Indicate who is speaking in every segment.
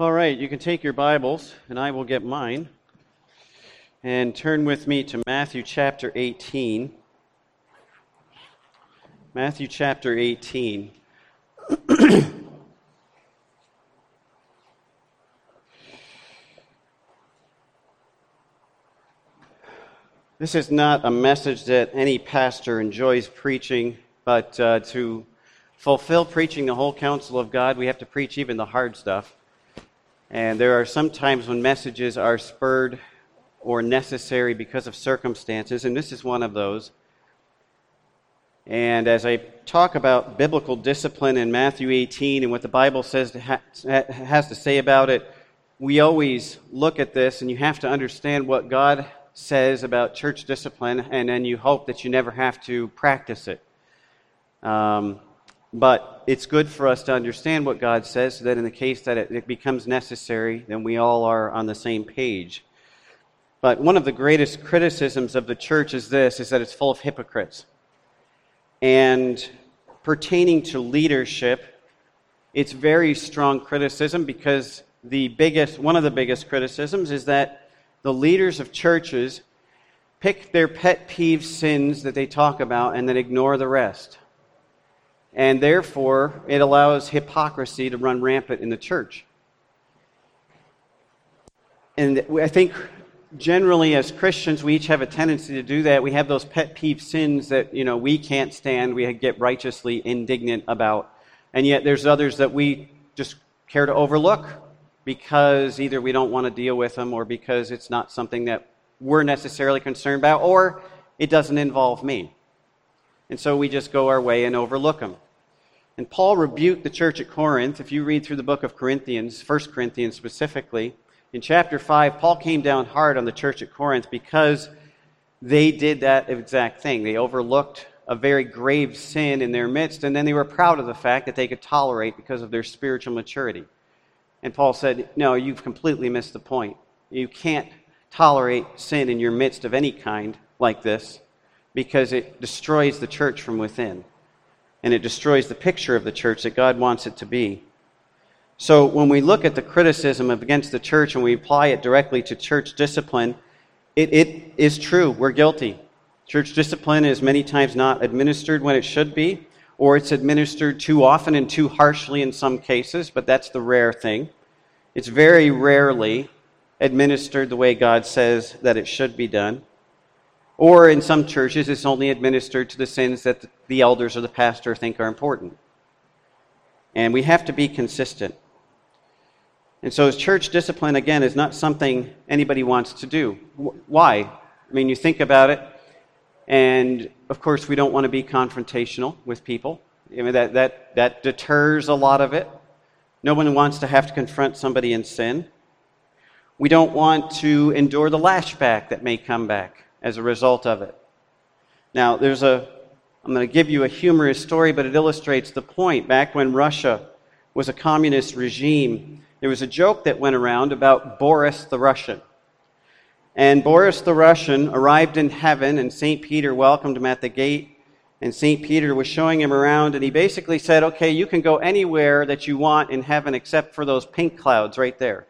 Speaker 1: All right, you can take your Bibles, and I will get mine, and turn with me to Matthew chapter 18. Matthew chapter 18. this is not a message that any pastor enjoys preaching, but uh, to fulfill preaching the whole counsel of God, we have to preach even the hard stuff. And there are some times when messages are spurred or necessary because of circumstances, and this is one of those. And as I talk about biblical discipline in Matthew 18 and what the Bible says to ha- has to say about it, we always look at this, and you have to understand what God says about church discipline, and then you hope that you never have to practice it. Um, but it's good for us to understand what God says so that in the case that it, it becomes necessary, then we all are on the same page. But one of the greatest criticisms of the church is this is that it's full of hypocrites. And pertaining to leadership, it's very strong criticism because the biggest one of the biggest criticisms is that the leaders of churches pick their pet peeve sins that they talk about and then ignore the rest and therefore it allows hypocrisy to run rampant in the church. And I think generally as Christians, we each have a tendency to do that. We have those pet peeve sins that, you know, we can't stand, we get righteously indignant about. And yet there's others that we just care to overlook because either we don't want to deal with them or because it's not something that we're necessarily concerned about or it doesn't involve me. And so we just go our way and overlook them. And Paul rebuked the church at Corinth. If you read through the book of Corinthians, 1 Corinthians specifically, in chapter 5, Paul came down hard on the church at Corinth because they did that exact thing. They overlooked a very grave sin in their midst, and then they were proud of the fact that they could tolerate because of their spiritual maturity. And Paul said, No, you've completely missed the point. You can't tolerate sin in your midst of any kind like this because it destroys the church from within. And it destroys the picture of the church that God wants it to be. So when we look at the criticism against the church and we apply it directly to church discipline, it, it is true. We're guilty. Church discipline is many times not administered when it should be, or it's administered too often and too harshly in some cases, but that's the rare thing. It's very rarely administered the way God says that it should be done. Or in some churches, it's only administered to the sins that the elders or the pastor think are important. And we have to be consistent. And so, church discipline, again, is not something anybody wants to do. Why? I mean, you think about it, and of course, we don't want to be confrontational with people. I mean, that, that, that deters a lot of it. No one wants to have to confront somebody in sin. We don't want to endure the lashback that may come back as a result of it. Now, there's a, I'm going to give you a humorous story, but it illustrates the point. Back when Russia was a communist regime, there was a joke that went around about Boris the Russian. And Boris the Russian arrived in heaven, and St. Peter welcomed him at the gate. And St. Peter was showing him around, and he basically said, Okay, you can go anywhere that you want in heaven except for those pink clouds right there.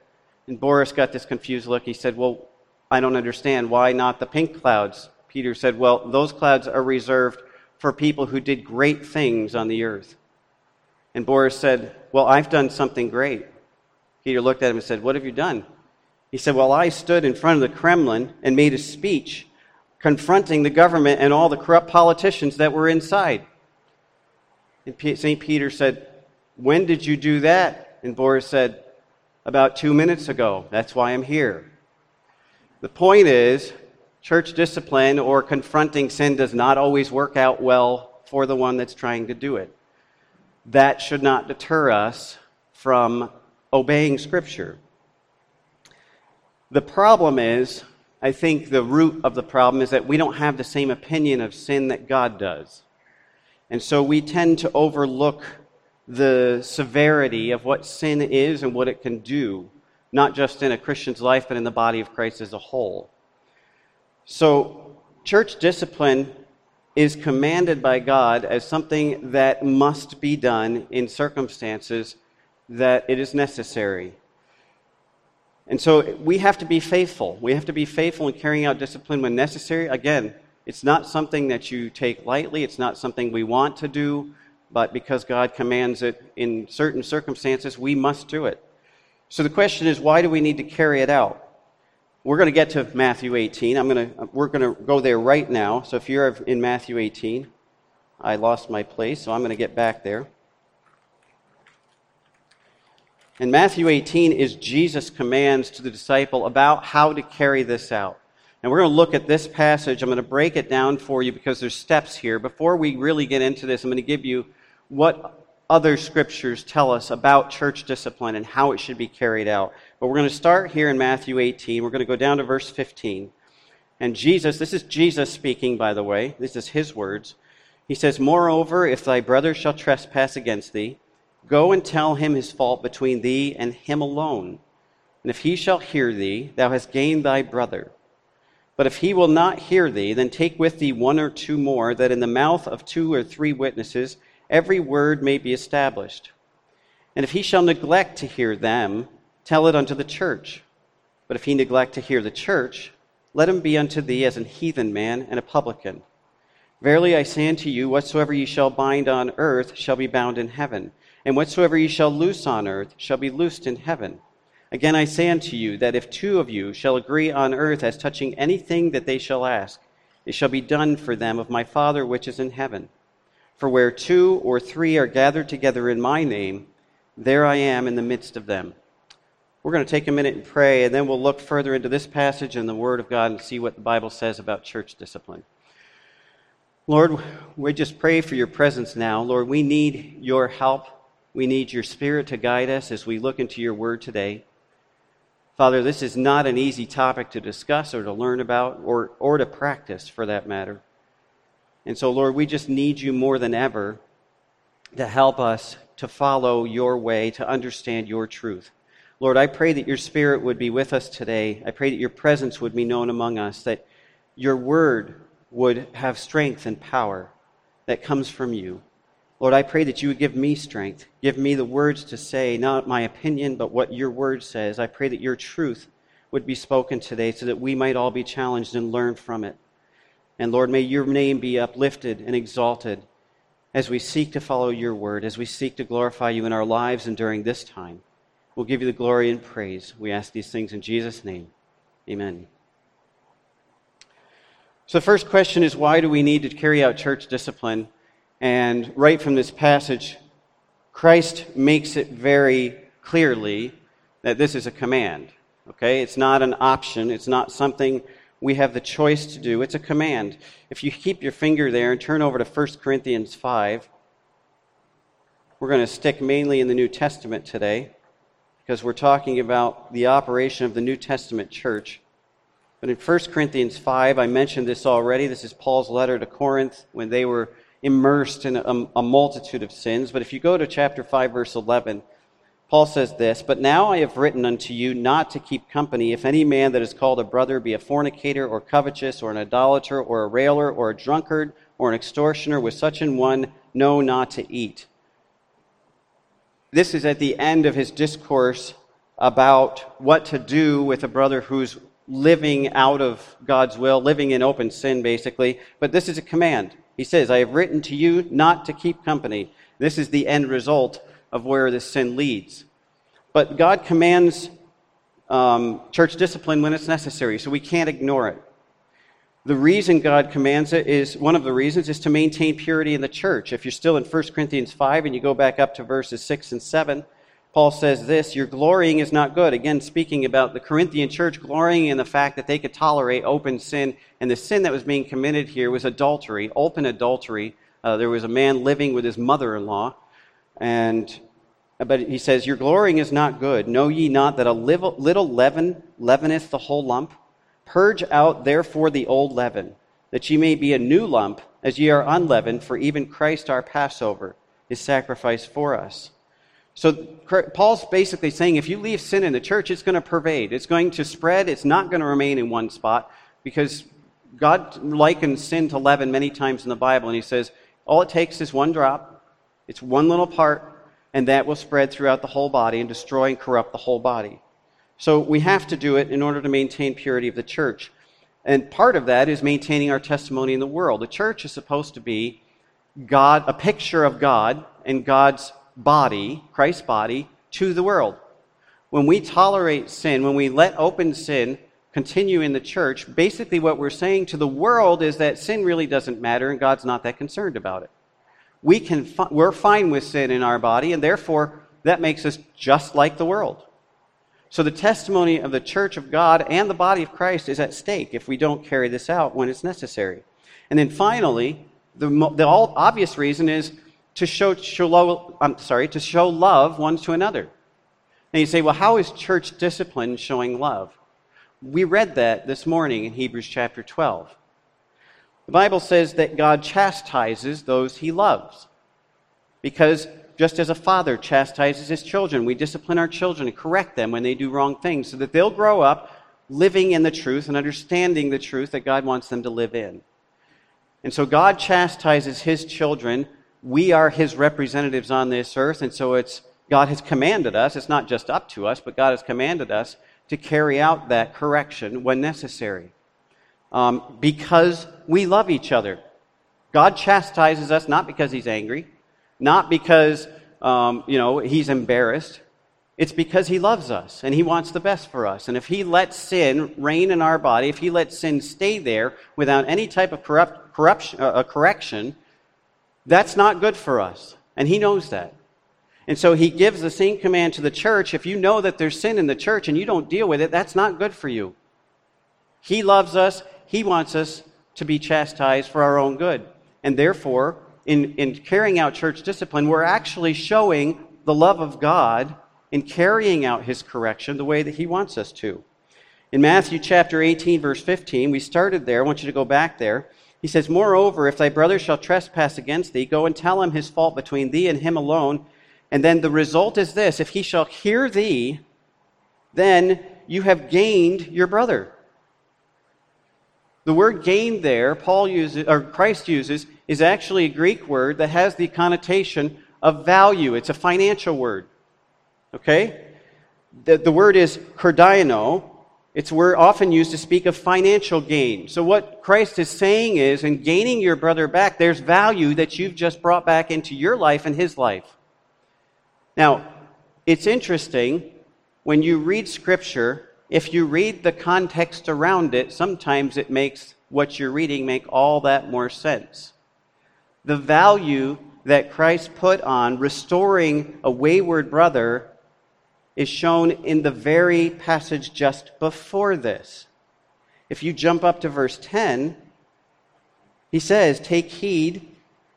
Speaker 1: And Boris got this confused look. He said, Well, I don't understand. Why not the pink clouds? Peter said, Well, those clouds are reserved for people who did great things on the earth. And Boris said, Well, I've done something great. Peter looked at him and said, What have you done? He said, Well, I stood in front of the Kremlin and made a speech confronting the government and all the corrupt politicians that were inside. And St. Peter said, When did you do that? And Boris said, About two minutes ago. That's why I'm here. The point is, church discipline or confronting sin does not always work out well for the one that's trying to do it. That should not deter us from obeying Scripture. The problem is, I think the root of the problem is that we don't have the same opinion of sin that God does. And so we tend to overlook the severity of what sin is and what it can do not just in a Christian's life, but in the body of Christ as a whole. So, church discipline is commanded by God as something that must be done in circumstances that it is necessary. And so we have to be faithful. We have to be faithful in carrying out discipline when necessary. Again, it's not something that you take lightly, it's not something we want to do, but because God commands it in certain circumstances, we must do it. So the question is, why do we need to carry it out? We're going to get to Matthew 18. I'm going to, we're going to go there right now. So if you're in Matthew 18, I lost my place, so I'm going to get back there. And Matthew 18 is Jesus' commands to the disciple about how to carry this out. And we're going to look at this passage. I'm going to break it down for you because there's steps here. Before we really get into this, I'm going to give you what other scriptures tell us about church discipline and how it should be carried out. But we're going to start here in Matthew 18. We're going to go down to verse 15. And Jesus, this is Jesus speaking, by the way, this is his words. He says, Moreover, if thy brother shall trespass against thee, Go and tell him his fault between thee and him alone. And if he shall hear thee, thou hast gained thy brother. But if he will not hear thee, then take with thee one or two more, that in the mouth of two or three witnesses every word may be established. And if he shall neglect to hear them, tell it unto the church. But if he neglect to hear the church, let him be unto thee as an heathen man and a publican. Verily I say unto you, whatsoever ye shall bind on earth shall be bound in heaven and whatsoever ye shall loose on earth shall be loosed in heaven. Again I say unto you, that if two of you shall agree on earth as touching anything that they shall ask, it shall be done for them of my Father which is in heaven. For where two or three are gathered together in my name, there I am in the midst of them. We're going to take a minute and pray, and then we'll look further into this passage and the Word of God and see what the Bible says about church discipline. Lord, we just pray for your presence now. Lord, we need your help. We need your Spirit to guide us as we look into your word today. Father, this is not an easy topic to discuss or to learn about or, or to practice for that matter. And so, Lord, we just need you more than ever to help us to follow your way, to understand your truth. Lord, I pray that your Spirit would be with us today. I pray that your presence would be known among us, that your word would have strength and power that comes from you. Lord, I pray that you would give me strength. Give me the words to say, not my opinion, but what your word says. I pray that your truth would be spoken today so that we might all be challenged and learn from it. And Lord, may your name be uplifted and exalted as we seek to follow your word, as we seek to glorify you in our lives and during this time. We'll give you the glory and praise. We ask these things in Jesus' name. Amen. So, the first question is why do we need to carry out church discipline? And right from this passage, Christ makes it very clearly that this is a command. Okay? It's not an option, it's not something we have the choice to do. It's a command. If you keep your finger there and turn over to 1 Corinthians 5, we're going to stick mainly in the New Testament today because we're talking about the operation of the New Testament church. But in 1 Corinthians 5, I mentioned this already. This is Paul's letter to Corinth when they were immersed in a, a, multitude of sins. But if you go to chapter 5, verse 11, Paul says this But now I have written unto you not to keep company if any man that is called a brother be a fornicator, or covetous, or an idolater, or a railer, or a drunkard, or an extortioner, with such an one know not to eat. This is at the end of his discourse about what to do with a brother who's living out of God's will, living in open sin, basically. But this is a command. He says, I have written to you not to keep company. This is the end result of where this sin leads. But God commands um, church discipline when it's necessary, so we can't ignore it. The reason God commands it is one of the reasons is to maintain purity in the church. If you're still in 1 Corinthians 5 and you go back up to verses 6 and 7, Paul says this Your glorying is not good. Again, speaking about the Corinthian church glorying in the fact that they could tolerate open sin. And the sin that was being committed here was adultery, open adultery. Uh, there was a man living with his mother in law. And but he says, Your glorying is not good. Know ye not that a little leaven leaveneth the whole lump? Purge out therefore the old leaven, that ye may be a new lump, as ye are unleavened, for even Christ our Passover is sacrificed for us. So Paul's basically saying if you leave sin in the church, it's going to pervade. It's going to spread. It's not going to remain in one spot because God likens sin to leaven many times in the Bible. And he says, all it takes is one drop, it's one little part, and that will spread throughout the whole body and destroy and corrupt the whole body. So we have to do it in order to maintain purity of the church. And part of that is maintaining our testimony in the world. The church is supposed to be God, a picture of God and God's body, Christ's body, to the world. When we tolerate sin, when we let open sin continue in the church, basically what we're saying to the world is that sin really doesn't matter and God's not that concerned about it. We can, we're fine with sin in our body, and therefore that makes us just like the world. So the testimony of the church of God and the body of Christ is at stake if we don't carry this out when it's necessary. And then finally, the, the all obvious reason is to show, show I'm sorry, to show love one to another. And you say, well, how is church discipline showing love? We read that this morning in Hebrews chapter 12. The Bible says that God chastises those he loves. Because just as a father chastises his children, we discipline our children and correct them when they do wrong things so that they'll grow up living in the truth and understanding the truth that God wants them to live in. And so God chastises his children. We are his representatives on this earth, and so it's God has commanded us, it's not just up to us, but God has commanded us to carry out that correction when necessary. Um, because we love each other. God chastises us not because he's angry, not because um, you know he's embarrassed. It's because he loves us and he wants the best for us. And if he lets sin reign in our body, if he lets sin stay there without any type of corrupt, corruption, uh, correction, that's not good for us. And he knows that. And so he gives the same command to the church. If you know that there's sin in the church and you don't deal with it, that's not good for you. He loves us. He wants us to be chastised for our own good. And therefore, in, in carrying out church discipline, we're actually showing the love of God in carrying out his correction the way that he wants us to. In Matthew chapter 18, verse 15, we started there. I want you to go back there. He says, Moreover, if thy brother shall trespass against thee, go and tell him his fault between thee and him alone. And then the result is this if he shall hear thee, then you have gained your brother. The word gain there, Paul uses, or Christ uses, is actually a Greek word that has the connotation of value. It's a financial word. Okay? The, the word is kerdaino. It's word often used to speak of financial gain. So what Christ is saying is, in gaining your brother back, there's value that you've just brought back into your life and his life. Now, it's interesting when you read Scripture, if you read the context around it, sometimes it makes what you're reading make all that more sense. The value that Christ put on restoring a wayward brother is shown in the very passage just before this. If you jump up to verse 10, he says, Take heed.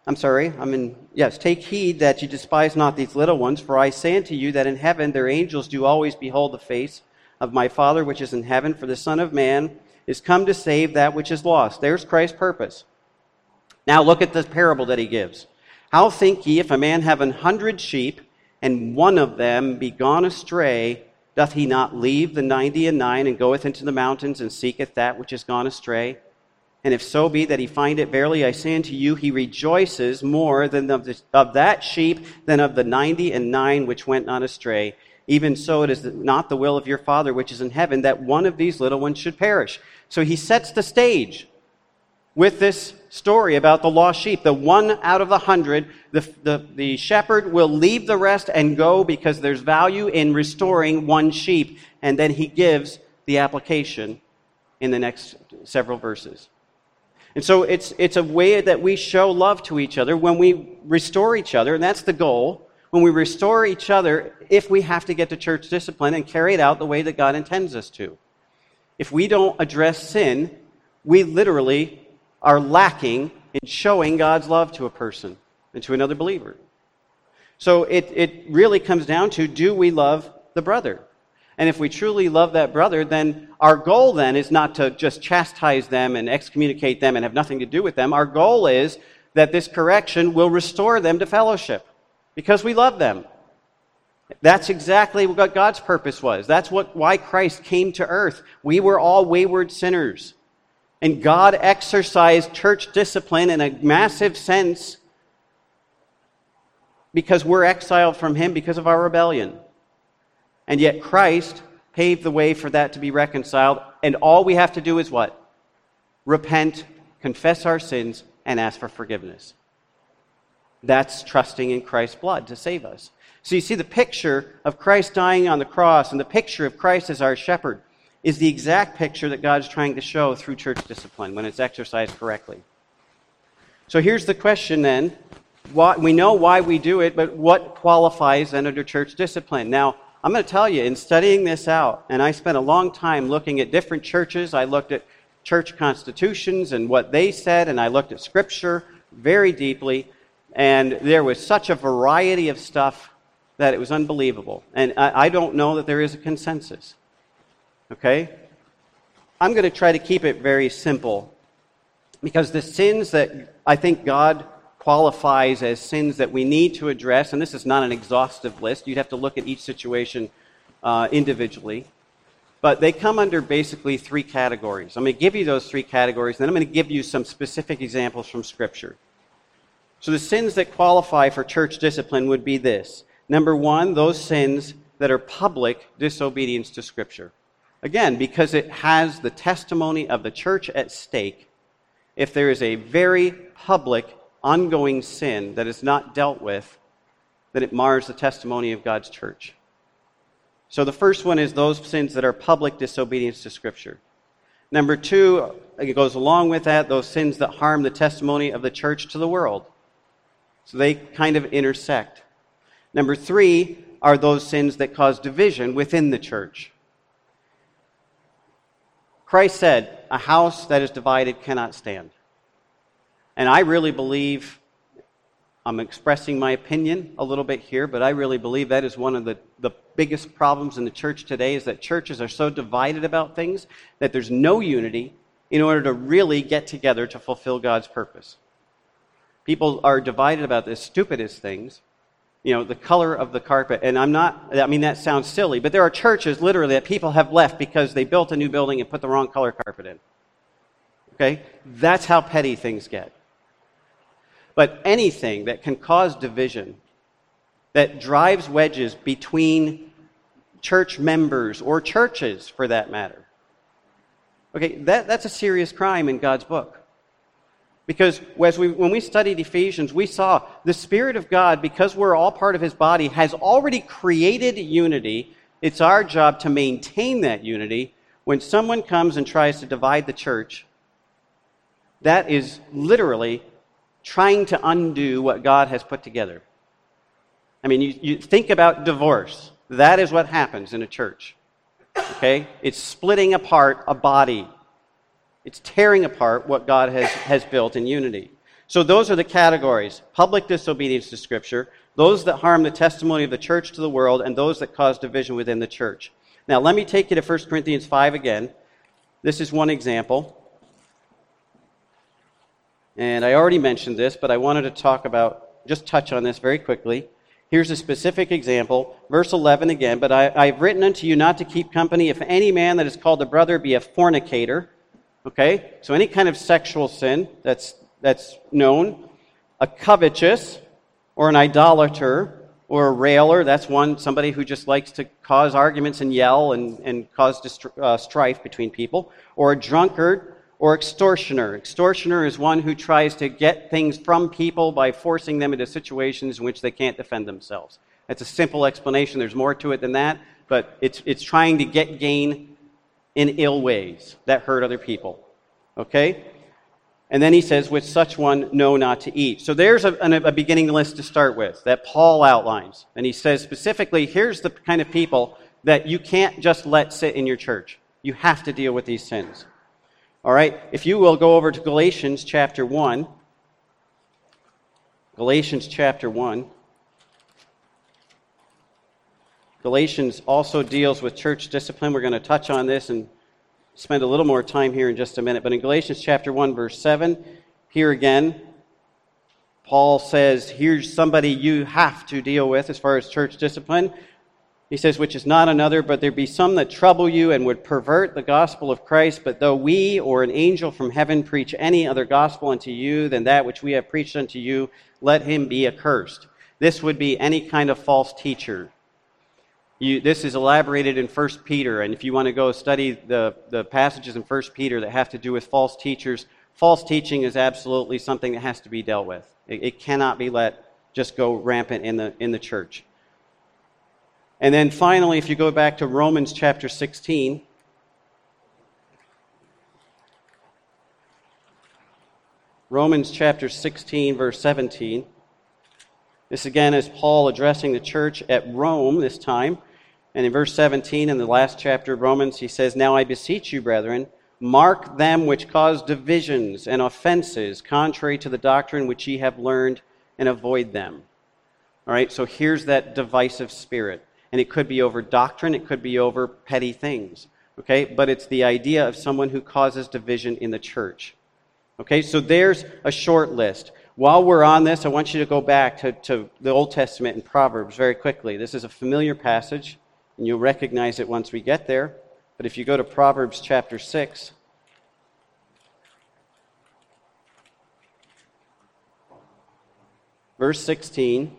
Speaker 1: I'm sorry, I'm in, yes, take heed that you despise not these little ones, for I say unto you that in heaven their angels do always behold the face of my Father which is in heaven, for the Son of Man is come to save that which is lost. There's Christ's purpose. Now look at the parable that he gives. How think ye if a man have an hundred sheep, and one of them be gone astray, doth he not leave the ninety and nine, and goeth into the mountains, and seeketh that which is gone astray? And if so be that he find it, verily I say unto you, he rejoices more than of, the, of that sheep than of the ninety and nine which went not astray. Even so, it is not the will of your Father which is in heaven that one of these little ones should perish. So he sets the stage with this story about the lost sheep. The one out of the hundred, the, the, the shepherd will leave the rest and go because there's value in restoring one sheep. And then he gives the application in the next several verses. And so it's, it's a way that we show love to each other when we restore each other, and that's the goal when we restore each other if we have to get to church discipline and carry it out the way that God intends us to. If we don't address sin, we literally are lacking in showing God's love to a person and to another believer. So it, it really comes down to do we love the brother? And if we truly love that brother, then our goal then is not to just chastise them and excommunicate them and have nothing to do with them. Our goal is that this correction will restore them to fellowship because we love them. That's exactly what God's purpose was. That's what, why Christ came to earth. We were all wayward sinners. And God exercised church discipline in a massive sense because we're exiled from Him because of our rebellion. And yet Christ paved the way for that to be reconciled. And all we have to do is what? Repent, confess our sins, and ask for forgiveness. That's trusting in Christ's blood to save us. So you see, the picture of Christ dying on the cross and the picture of Christ as our shepherd is the exact picture that God's trying to show through church discipline when it's exercised correctly. So here's the question then. What we know why we do it, but what qualifies then under church discipline? Now, I'm going to tell you, in studying this out, and I spent a long time looking at different churches, I looked at church constitutions and what they said, and I looked at scripture very deeply, and there was such a variety of stuff that it was unbelievable. And I, I don't know that there is a consensus. Okay? I'm going to try to keep it very simple because the sins that I think God qualifies as sins that we need to address, and this is not an exhaustive list, you'd have to look at each situation uh, individually. But they come under basically three categories. I'm going to give you those three categories, and then I'm going to give you some specific examples from Scripture. So the sins that qualify for church discipline would be this Number one, those sins that are public disobedience to Scripture. Again, because it has the testimony of the church at stake, if there is a very public, ongoing sin that is not dealt with, then it mars the testimony of God's church. So the first one is those sins that are public disobedience to Scripture. Number two, it goes along with that, those sins that harm the testimony of the church to the world. So they kind of intersect. Number three are those sins that cause division within the church. Christ said, A house that is divided cannot stand. And I really believe, I'm expressing my opinion a little bit here, but I really believe that is one of the, the biggest problems in the church today is that churches are so divided about things that there's no unity in order to really get together to fulfill God's purpose. People are divided about the stupidest things you know, the color of the carpet. And I'm not, I mean, that sounds silly, but there are churches literally that people have left because they built a new building and put the wrong color carpet in. Okay? That's how petty things get. But anything that can cause division, that drives wedges between church members or churches for that matter, okay, that, that's a serious crime in God's book. Because as we, when we studied Ephesians, we saw the Spirit of God, because we're all part of His body, has already created unity. It's our job to maintain that unity. When someone comes and tries to divide the church, that is literally trying to undo what God has put together. I mean, you, you think about divorce. That is what happens in a church. Okay? It's splitting apart a body. It's tearing apart what God has, has built in unity. So those are the categories public disobedience to Scripture, those that harm the testimony of the church to the world, and those that cause division within the church. Now, let me take you to 1 Corinthians 5 again. This is one example. And I already mentioned this, but I wanted to talk about, just touch on this very quickly. Here's a specific example. Verse 11 again. But I, I've written unto you not to keep company if any man that is called a brother be a fornicator Okay? So any kind of sexual sin that's, that's known, a covetous, or an idolater, or a railer, that's one, somebody who just likes to cause arguments and yell and, and cause dist- uh, strife between people, or a drunkard, or extortioner. Extortioner is one who tries to get things from people by forcing them into situations in which they can't defend themselves. That's a simple explanation. There's more to it than that, but it's, it's trying to get gain in ill ways that hurt other people. Okay? And then he says, with such one, know not to eat. So there's a, a, beginning list to start with that Paul outlines. And he says specifically, here's the kind of people that you can't just let sit in your church. You have to deal with these sins. All right? If you will go over to Galatians chapter 1. Galatians chapter 1. Galatians also deals with church discipline. We're going to touch on this and spend a little more time here in just a minute. But in Galatians chapter 1, verse 7, here again, Paul says, Here's somebody you have to deal with as far as church discipline. He says, Which is not another, but there be some that trouble you and would pervert the gospel of Christ. But though we or an angel from heaven preach any other gospel unto you than that which we have preached unto you, let him be accursed. This would be any kind of false teacher You, this is elaborated in 1 Peter, and if you want to go study the, the passages in 1 Peter that have to do with false teachers, false teaching is absolutely something that has to be dealt with. It, it cannot be let just go rampant in the, in the church. And then finally, if you go back to Romans chapter 16, Romans chapter 16, verse 17. This again is Paul addressing the church at Rome this time. And in verse 17, in the last chapter of Romans, he says, Now I beseech you, brethren, mark them which cause divisions and offenses contrary to the doctrine which ye have learned, and avoid them. All right, so here's that divisive spirit. And it could be over doctrine, it could be over petty things. Okay, but it's the idea of someone who causes division in the church. Okay, so there's a short list. While we're on this, I want you to go back to, to the Old Testament and Proverbs very quickly. This is a familiar passage and you'll recognize it once we get there. But if you go to Proverbs chapter 6, verse 16,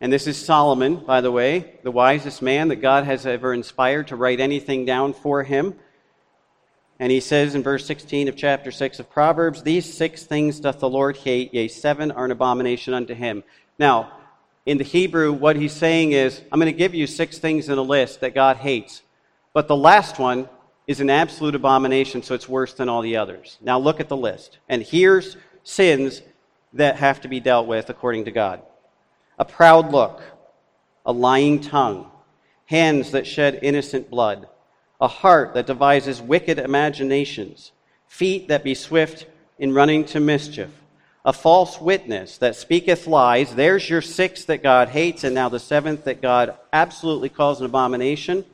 Speaker 1: and this is Solomon, by the way, the wisest man that God has ever inspired to write anything down for him. And he says in verse 16 of chapter 6 of Proverbs, These six things doth the Lord hate, yea, seven are an abomination unto him. Now, in the Hebrew, what he's saying is, I'm going to give you six things in a list that God hates. But the last one is an absolute abomination, so it's worse than all the others. Now look at the list. And here's sins that have to be dealt with according to God a proud look, a lying tongue, hands that shed innocent blood, a heart that devises wicked imaginations, feet that be swift in running to mischief a false witness that speaketh lies. There's your sixth that God hates, and now the seventh that God absolutely calls an abomination.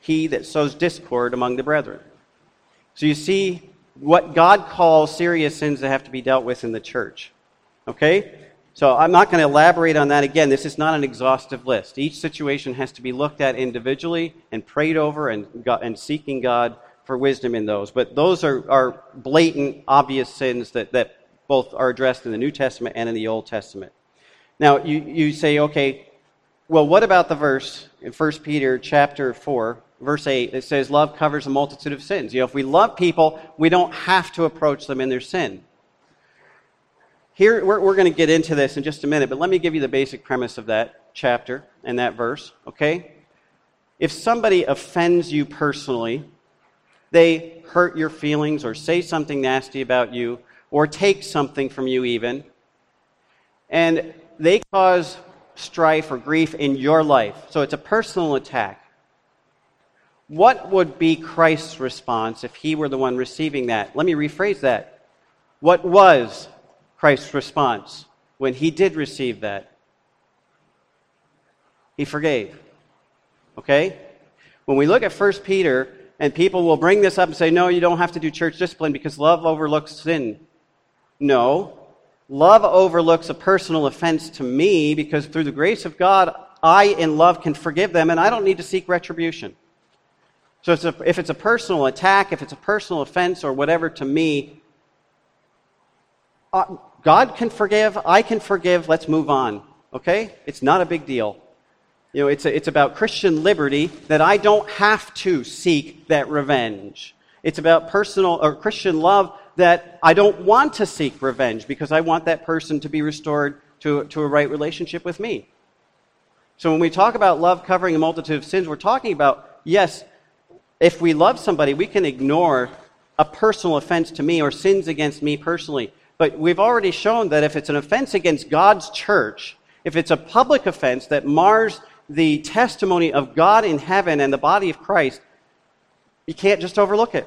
Speaker 1: He that sows discord among the brethren. So you see what God calls serious sins that have to be dealt with in the church. Okay? So I'm not going to elaborate on that again. This is not an exhaustive list. Each situation has to be looked at individually and prayed over and, and seeking God for wisdom in those. But those are, are blatant, obvious sins that, that both are addressed in the New Testament and in the Old Testament. Now, you, you say, okay, well, what about the verse in 1 Peter chapter 4, verse 8, it says, Love covers a multitude of sins. You know, if we love people, we don't have to approach them in their sin. Here, we're, we're going to get into this in just a minute, but let me give you the basic premise of that chapter and that verse, okay? If somebody offends you personally, they hurt your feelings or say something nasty about you or take something from you, even, and they cause strife or grief in your life. So it's a personal attack. What would be Christ's response if he were the one receiving that? Let me rephrase that. What was Christ's response when he did receive that? He forgave. Okay? When we look at 1 Peter, and people will bring this up and say, no, you don't have to do church discipline because love overlooks sin. No. Love overlooks a personal offense to me because through the grace of God, I, in love, can forgive them and I don't need to seek retribution. So it's a, if it's a personal attack, if it's a personal offense or whatever to me, uh, God can forgive, I can forgive, let's move on. Okay? It's not a big deal. You know, it's, a, it's about Christian liberty that I don't have to seek that revenge. It's about personal or Christian love that I don't want to seek revenge because I want that person to be restored to, to a right relationship with me. So when we talk about love covering a multitude of sins, we're talking about, yes, if we love somebody, we can ignore a personal offense to me or sins against me personally. But we've already shown that if it's an offense against God's church, if it's a public offense that mars the testimony of God in heaven and the body of Christ, you can't just overlook it.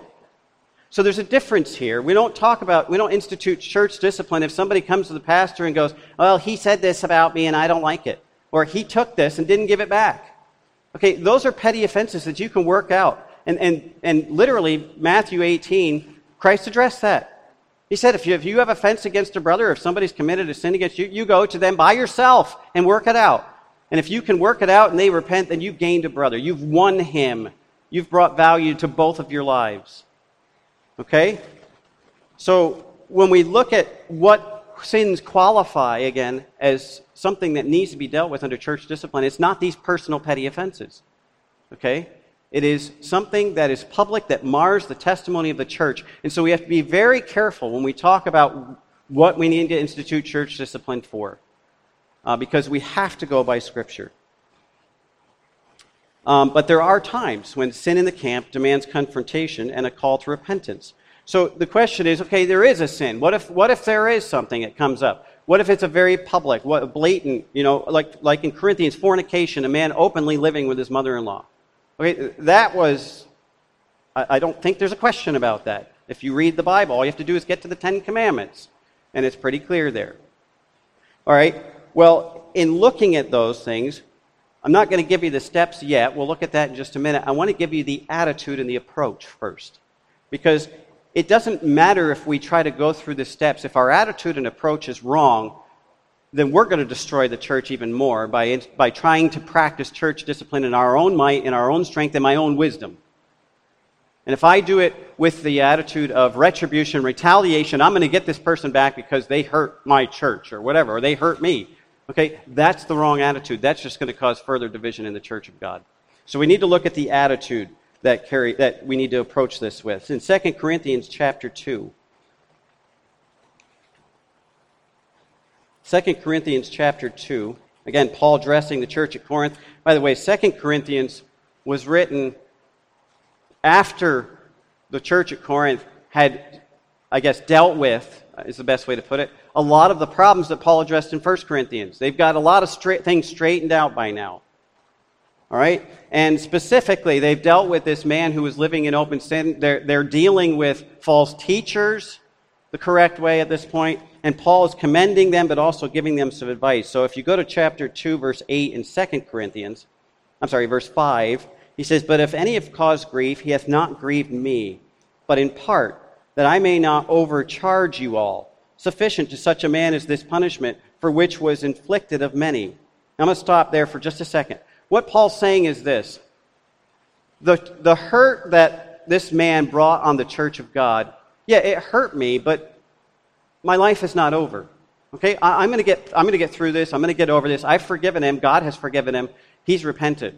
Speaker 1: So there's a difference here. We don't talk about, we don't institute church discipline if somebody comes to the pastor and goes, well, he said this about me and I don't like it. Or he took this and didn't give it back. Okay, those are petty offenses that you can work out. And, and, and literally, Matthew 18, Christ addressed that. He said, if you, if you have offense against a brother, if somebody's committed a sin against you, you go to them by yourself and work it out. And if you can work it out and they repent, then you've gained a brother. You've won him. You've brought value to both of your lives. Okay? So when we look at what sins qualify, again, as something that needs to be dealt with under church discipline, it's not these personal petty offenses. Okay? It is something that is public that mars the testimony of the church. And so we have to be very careful when we talk about what we need to institute church discipline for, uh, because we have to go by Scripture. Um, but there are times when sin in the camp demands confrontation and a call to repentance. So the question is okay, there is a sin. What if, what if there is something that comes up? What if it's a very public, what, blatant, you know, like, like in Corinthians, fornication, a man openly living with his mother in law? Okay, that was, I, I don't think there's a question about that. If you read the Bible, all you have to do is get to the Ten Commandments, and it's pretty clear there. All right, well, in looking at those things, I'm not going to give you the steps yet. We'll look at that in just a minute. I want to give you the attitude and the approach first. Because it doesn't matter if we try to go through the steps. If our attitude and approach is wrong, then we're going to destroy the church even more by, by trying to practice church discipline in our own might, in our own strength, and my own wisdom. And if I do it with the attitude of retribution, retaliation, I'm going to get this person back because they hurt my church or whatever, or they hurt me. Okay, that's the wrong attitude. That's just going to cause further division in the church of God. So we need to look at the attitude that, carry, that we need to approach this with. In 2 Corinthians chapter 2, 2 Corinthians chapter 2, again, Paul addressing the church at Corinth. By the way, 2 Corinthians was written after the church at Corinth had, I guess, dealt with is the best way to put it, a lot of the problems that Paul addressed in 1 Corinthians. They've got a lot of things straightened out by now. All right? And specifically, they've dealt with this man who was living in open sin. They're, they're dealing with false teachers the correct way at this point. And Paul is commending them, but also giving them some advice. So if you go to chapter 2, verse 8 in 2 Corinthians, I'm sorry, verse 5, he says, But if any have caused grief, he hath not grieved me, but in part that I may not overcharge you all. Sufficient to such a man as this punishment, for which was inflicted of many. I'm going to stop there for just a second. What Paul's saying is this the, the hurt that this man brought on the church of God, yeah, it hurt me, but my life is not over. Okay? I, am going to get, I'm going to get through this. I'm going to get over this. I've forgiven him. God has forgiven him. He's repented.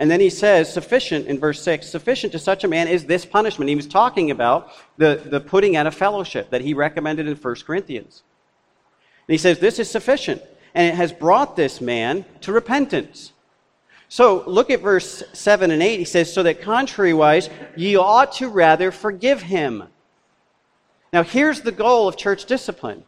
Speaker 1: And then he says, sufficient in verse 6, sufficient to such a man is this punishment. He was talking about the, the putting out of fellowship that he recommended in 1 Corinthians. And he says, this is sufficient. And it has brought this man to repentance. So look at verse 7 and 8. He says, So that contrariwise, ye ought to rather forgive him. Now here's the goal of church discipline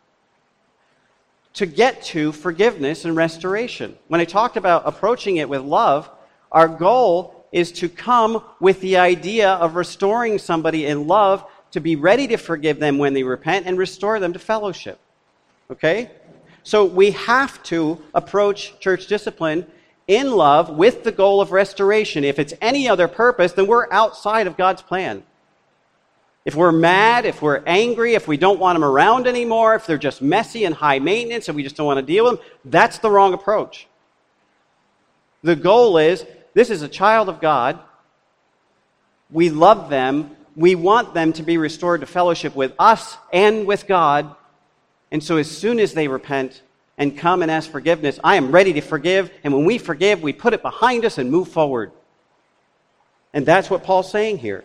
Speaker 1: to get to forgiveness and restoration. When I talked about approaching it with love, our goal is to come with the idea of restoring somebody in love, to be ready to forgive them when they repent and restore them to fellowship. Okay? So we have to approach church discipline in love with the goal of restoration. If it's any other purpose, then we're outside of God's plan. If we're mad, if we're angry, if we don't want them around anymore, if they're just messy and high maintenance and we just don't want to deal with them, that's the wrong approach. The goal is this is a child of God. We love them. We want them to be restored to fellowship with us and with God. And so, as soon as they repent and come and ask forgiveness, I am ready to forgive. And when we forgive, we put it behind us and move forward. And that's what Paul's saying here.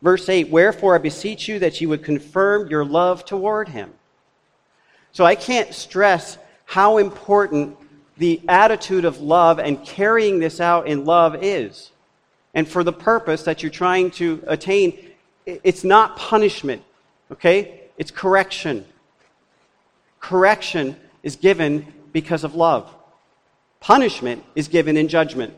Speaker 1: Verse 8 Wherefore I beseech you that you would confirm your love toward him. So, I can't stress how important the attitude of love and carrying this out in love is. And for the purpose that you're trying to attain, it's not punishment, okay? It's correction. Correction is given because of love, punishment is given in judgment.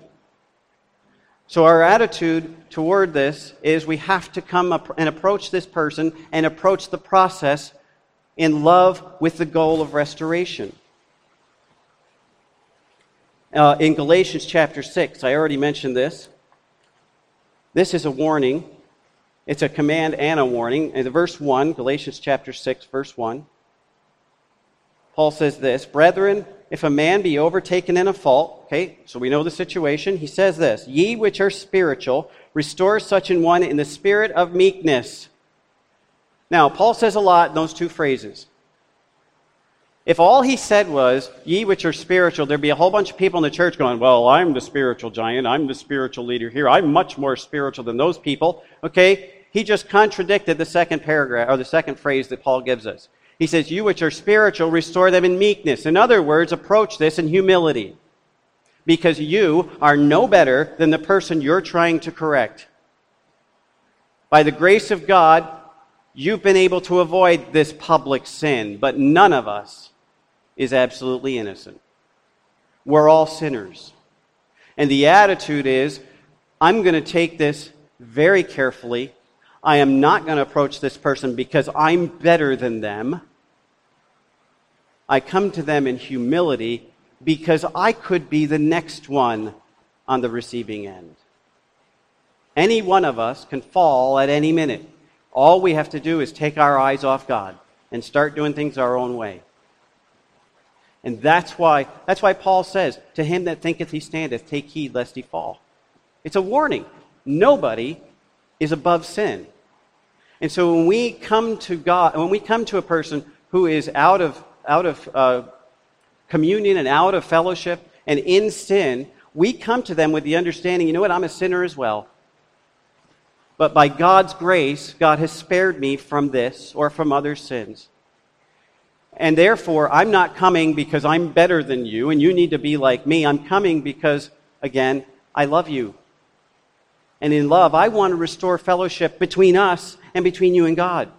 Speaker 1: So, our attitude toward this is we have to come up and approach this person and approach the process in love with the goal of restoration uh, in Galatians chapter 6. I already mentioned this. This is a warning. It's a command and a warning. In verse 1, Galatians chapter 6, verse 1, Paul says this Brethren, if a man be overtaken in a fault, okay, so we know the situation, he says this Ye which are spiritual, restore such an one in the spirit of meekness. Now, Paul says a lot in those two phrases. If all he said was, ye which are spiritual, there'd be a whole bunch of people in the church going, well, I'm the spiritual giant. I'm the spiritual leader here. I'm much more spiritual than those people. Okay? He just contradicted the second paragraph, or the second phrase that Paul gives us. He says, you which are spiritual, restore them in meekness. In other words, approach this in humility. Because you are no better than the person you're trying to correct. By the grace of God, you've been able to avoid this public sin, but none of us is absolutely innocent. We're all sinners. And the attitude is I'm going to take this very carefully. I am not going to approach this person because I'm better than them. I come to them in humility because I could be the next one on the receiving end. Any one of us can fall at any minute. All we have to do is take our eyes off God and start doing things our own way. And that's why, that's why Paul says, To him that thinketh he standeth, take heed lest he fall. It's a warning. Nobody is above sin. And so when we come to God, when we come to a person who is out of, out of uh, communion and out of fellowship and in sin, we come to them with the understanding, you know what, I'm a sinner as well. But by God's grace, God has spared me from this or from other sins. And therefore, I'm not coming because I'm better than you and you need to be like me. I'm coming because, again, I love you. And in love, I want to restore fellowship between us and between you and God.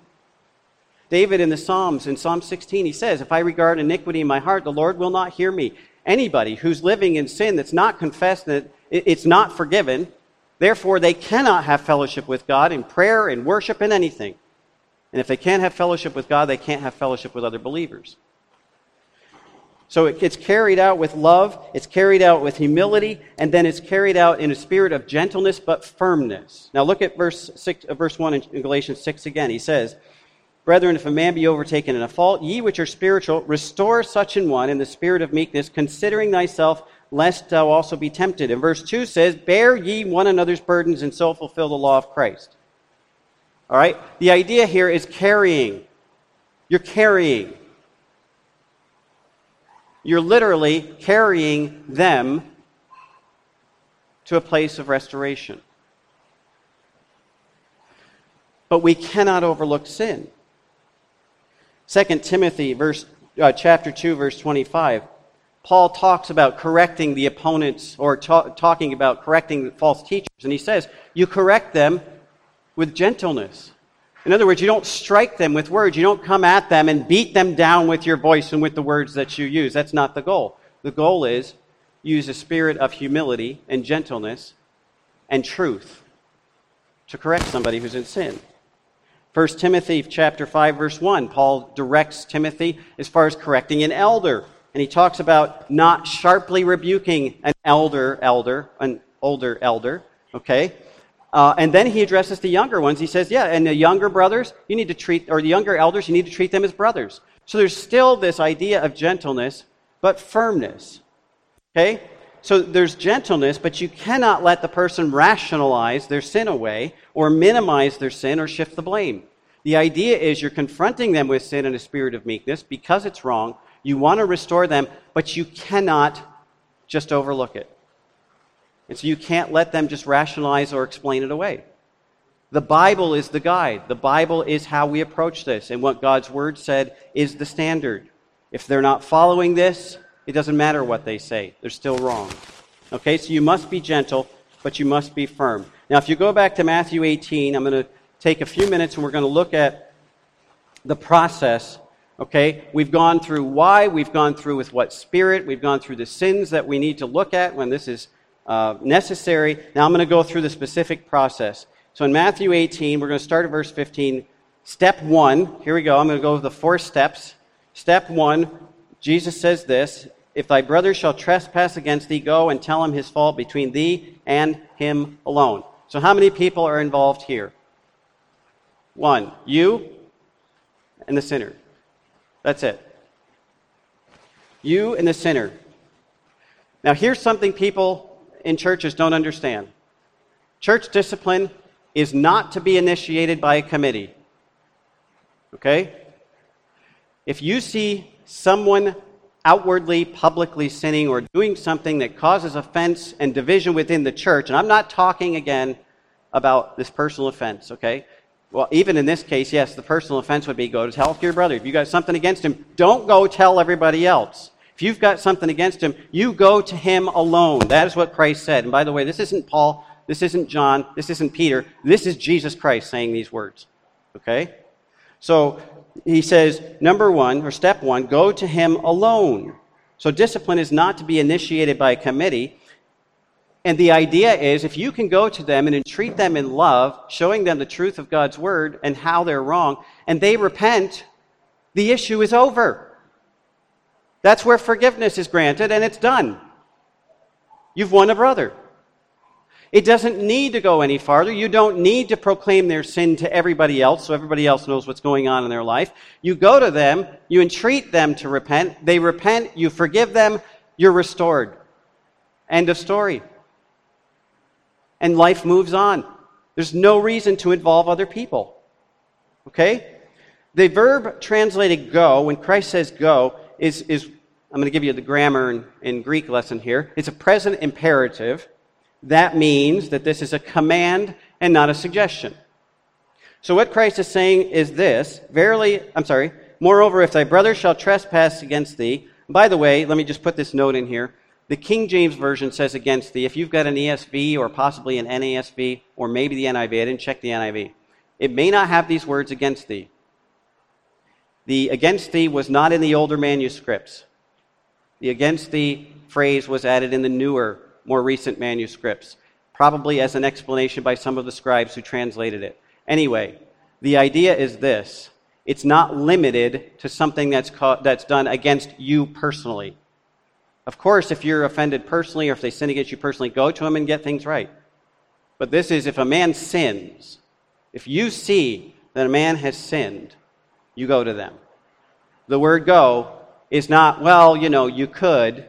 Speaker 1: David in the Psalms, in Psalm 16, he says, If I regard iniquity in my heart, the Lord will not hear me. Anybody who's living in sin that's not confessed that it's not forgiven, therefore they cannot have fellowship with God in prayer, in worship, in anything. And if they can't have fellowship with God, they can't have fellowship with other believers. So it gets carried out with love, it's carried out with humility, and then it's carried out in a spirit of gentleness but firmness. Now look at verse, six, uh, verse 1 in Galatians 6 again. He says, Brethren, if a man be overtaken in a fault, ye which are spiritual, restore such an one in the spirit of meekness, considering thyself, lest thou also be tempted. And verse 2 says, Bear ye one another's burdens, and so fulfill the law of Christ. All right? The idea here is carrying. You're carrying. You're literally carrying them to a place of restoration. But we cannot overlook sin. 2 Timothy verse, uh, chapter 2 verse 25 Paul talks about correcting the opponents or ta- talking about correcting false teachers and he says you correct them with gentleness. In other words, you don't strike them with words. You don't come at them and beat them down with your voice and with the words that you use. That's not the goal. The goal is use a spirit of humility and gentleness and truth to correct somebody who's in sin. 1 Timothy chapter 5 verse 1, Paul directs Timothy as far as correcting an elder. And he talks about not sharply rebuking an elder elder, an older elder, okay? Uh, and then he addresses the younger ones. He says, Yeah, and the younger brothers, you need to treat, or the younger elders, you need to treat them as brothers. So there's still this idea of gentleness, but firmness. Okay? So there's gentleness, but you cannot let the person rationalize their sin away, or minimize their sin, or shift the blame. The idea is you're confronting them with sin in a spirit of meekness because it's wrong. You want to restore them, but you cannot just overlook it. And so you can't let them just rationalize or explain it away. The Bible is the guide. The Bible is how we approach this. And what God's Word said is the standard. If they're not following this, it doesn't matter what they say, they're still wrong. Okay, so you must be gentle, but you must be firm. Now, if you go back to Matthew 18, I'm going to take a few minutes and we're going to look at the process. Okay, we've gone through why, we've gone through with what spirit, we've gone through the sins that we need to look at when this is uh, necessary. Now I'm going to go through the specific process. So in Matthew 18, we're going to start at verse 15. Step one, here we go. I'm going to go with the four steps. Step one, Jesus says this If thy brother shall trespass against thee, go and tell him his fault between thee and him alone. So, how many people are involved here? One, you and the sinner. That's it. You and the sinner. Now, here's something people in churches don't understand. Church discipline is not to be initiated by a committee. Okay? If you see someone outwardly, publicly sinning or doing something that causes offense and division within the church, and I'm not talking again about this personal offense, okay? Well, even in this case, yes, the personal offense would be go to tell your brother. If you got something against him, don't go tell everybody else. If you've got something against him, you go to him alone. That is what Christ said. And by the way, this isn't Paul, this isn't John, this isn't Peter. This is Jesus Christ saying these words. Okay? So he says, number one, or step one, go to him alone. So discipline is not to be initiated by a committee. And the idea is if you can go to them and entreat them in love, showing them the truth of God's word and how they're wrong, and they repent, the issue is over. That's where forgiveness is granted and it's done. You've won a brother. It doesn't need to go any farther. You don't need to proclaim their sin to everybody else so everybody else knows what's going on in their life. You go to them, you entreat them to repent, they repent, you forgive them, you're restored. End of story. And life moves on. There's no reason to involve other people. Okay? The verb translated go, when Christ says go, is, is I'm going to give you the grammar in, in Greek lesson here. It's a present imperative. That means that this is a command and not a suggestion. So what Christ is saying is this Verily, I'm sorry, moreover, if thy brother shall trespass against thee, by the way, let me just put this note in here. The King James Version says against thee. If you've got an ESV or possibly an NASV or maybe the NIV, I didn't check the NIV, it may not have these words against thee. The against thee was not in the older manuscripts. The against the phrase was added in the newer, more recent manuscripts, probably as an explanation by some of the scribes who translated it. Anyway, the idea is this it's not limited to something that's, ca- that's done against you personally. Of course, if you're offended personally or if they sin against you personally, go to them and get things right. But this is if a man sins, if you see that a man has sinned, you go to them. The word go is not, well, you know, you could.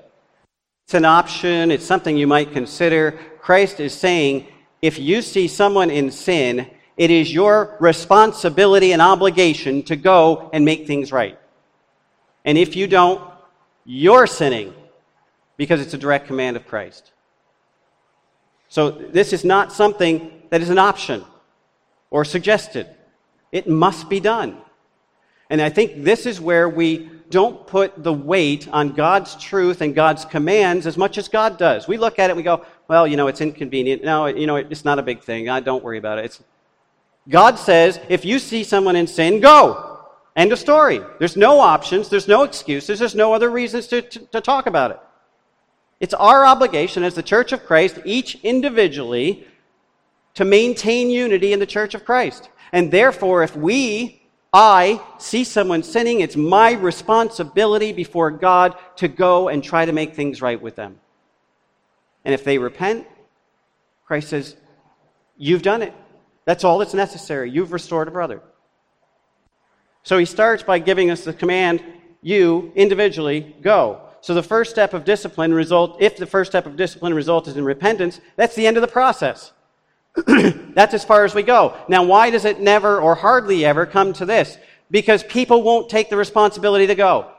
Speaker 1: It's an option, it's something you might consider. Christ is saying, if you see someone in sin, it is your responsibility and obligation to go and make things right. And if you don't, you're sinning because it's a direct command of Christ. So this is not something that is an option or suggested. It must be done. And I think this is where we don't put the weight on God's truth and God's commands as much as God does. We look at it and we go, well, you know, it's inconvenient. No, you know, it's not a big thing. I don't worry about it. It's, God says, if you see someone in sin, go. End of story. There's no options. There's no excuses. There's no other reasons to, to, to talk about it. It's our obligation as the Church of Christ, each individually, to maintain unity in the Church of Christ. And therefore, if we I see someone sinning, it's my responsibility before God to go and try to make things right with them. And if they repent, Christ says, You've done it. That's all that's necessary. You've restored a brother. So he starts by giving us the command, you individually go. So the first step of discipline result, if the first step of discipline results in repentance, that's the end of the process. That's as far as we go. Now, why does it never or hardly ever come to this? Because people won't take the responsibility to go.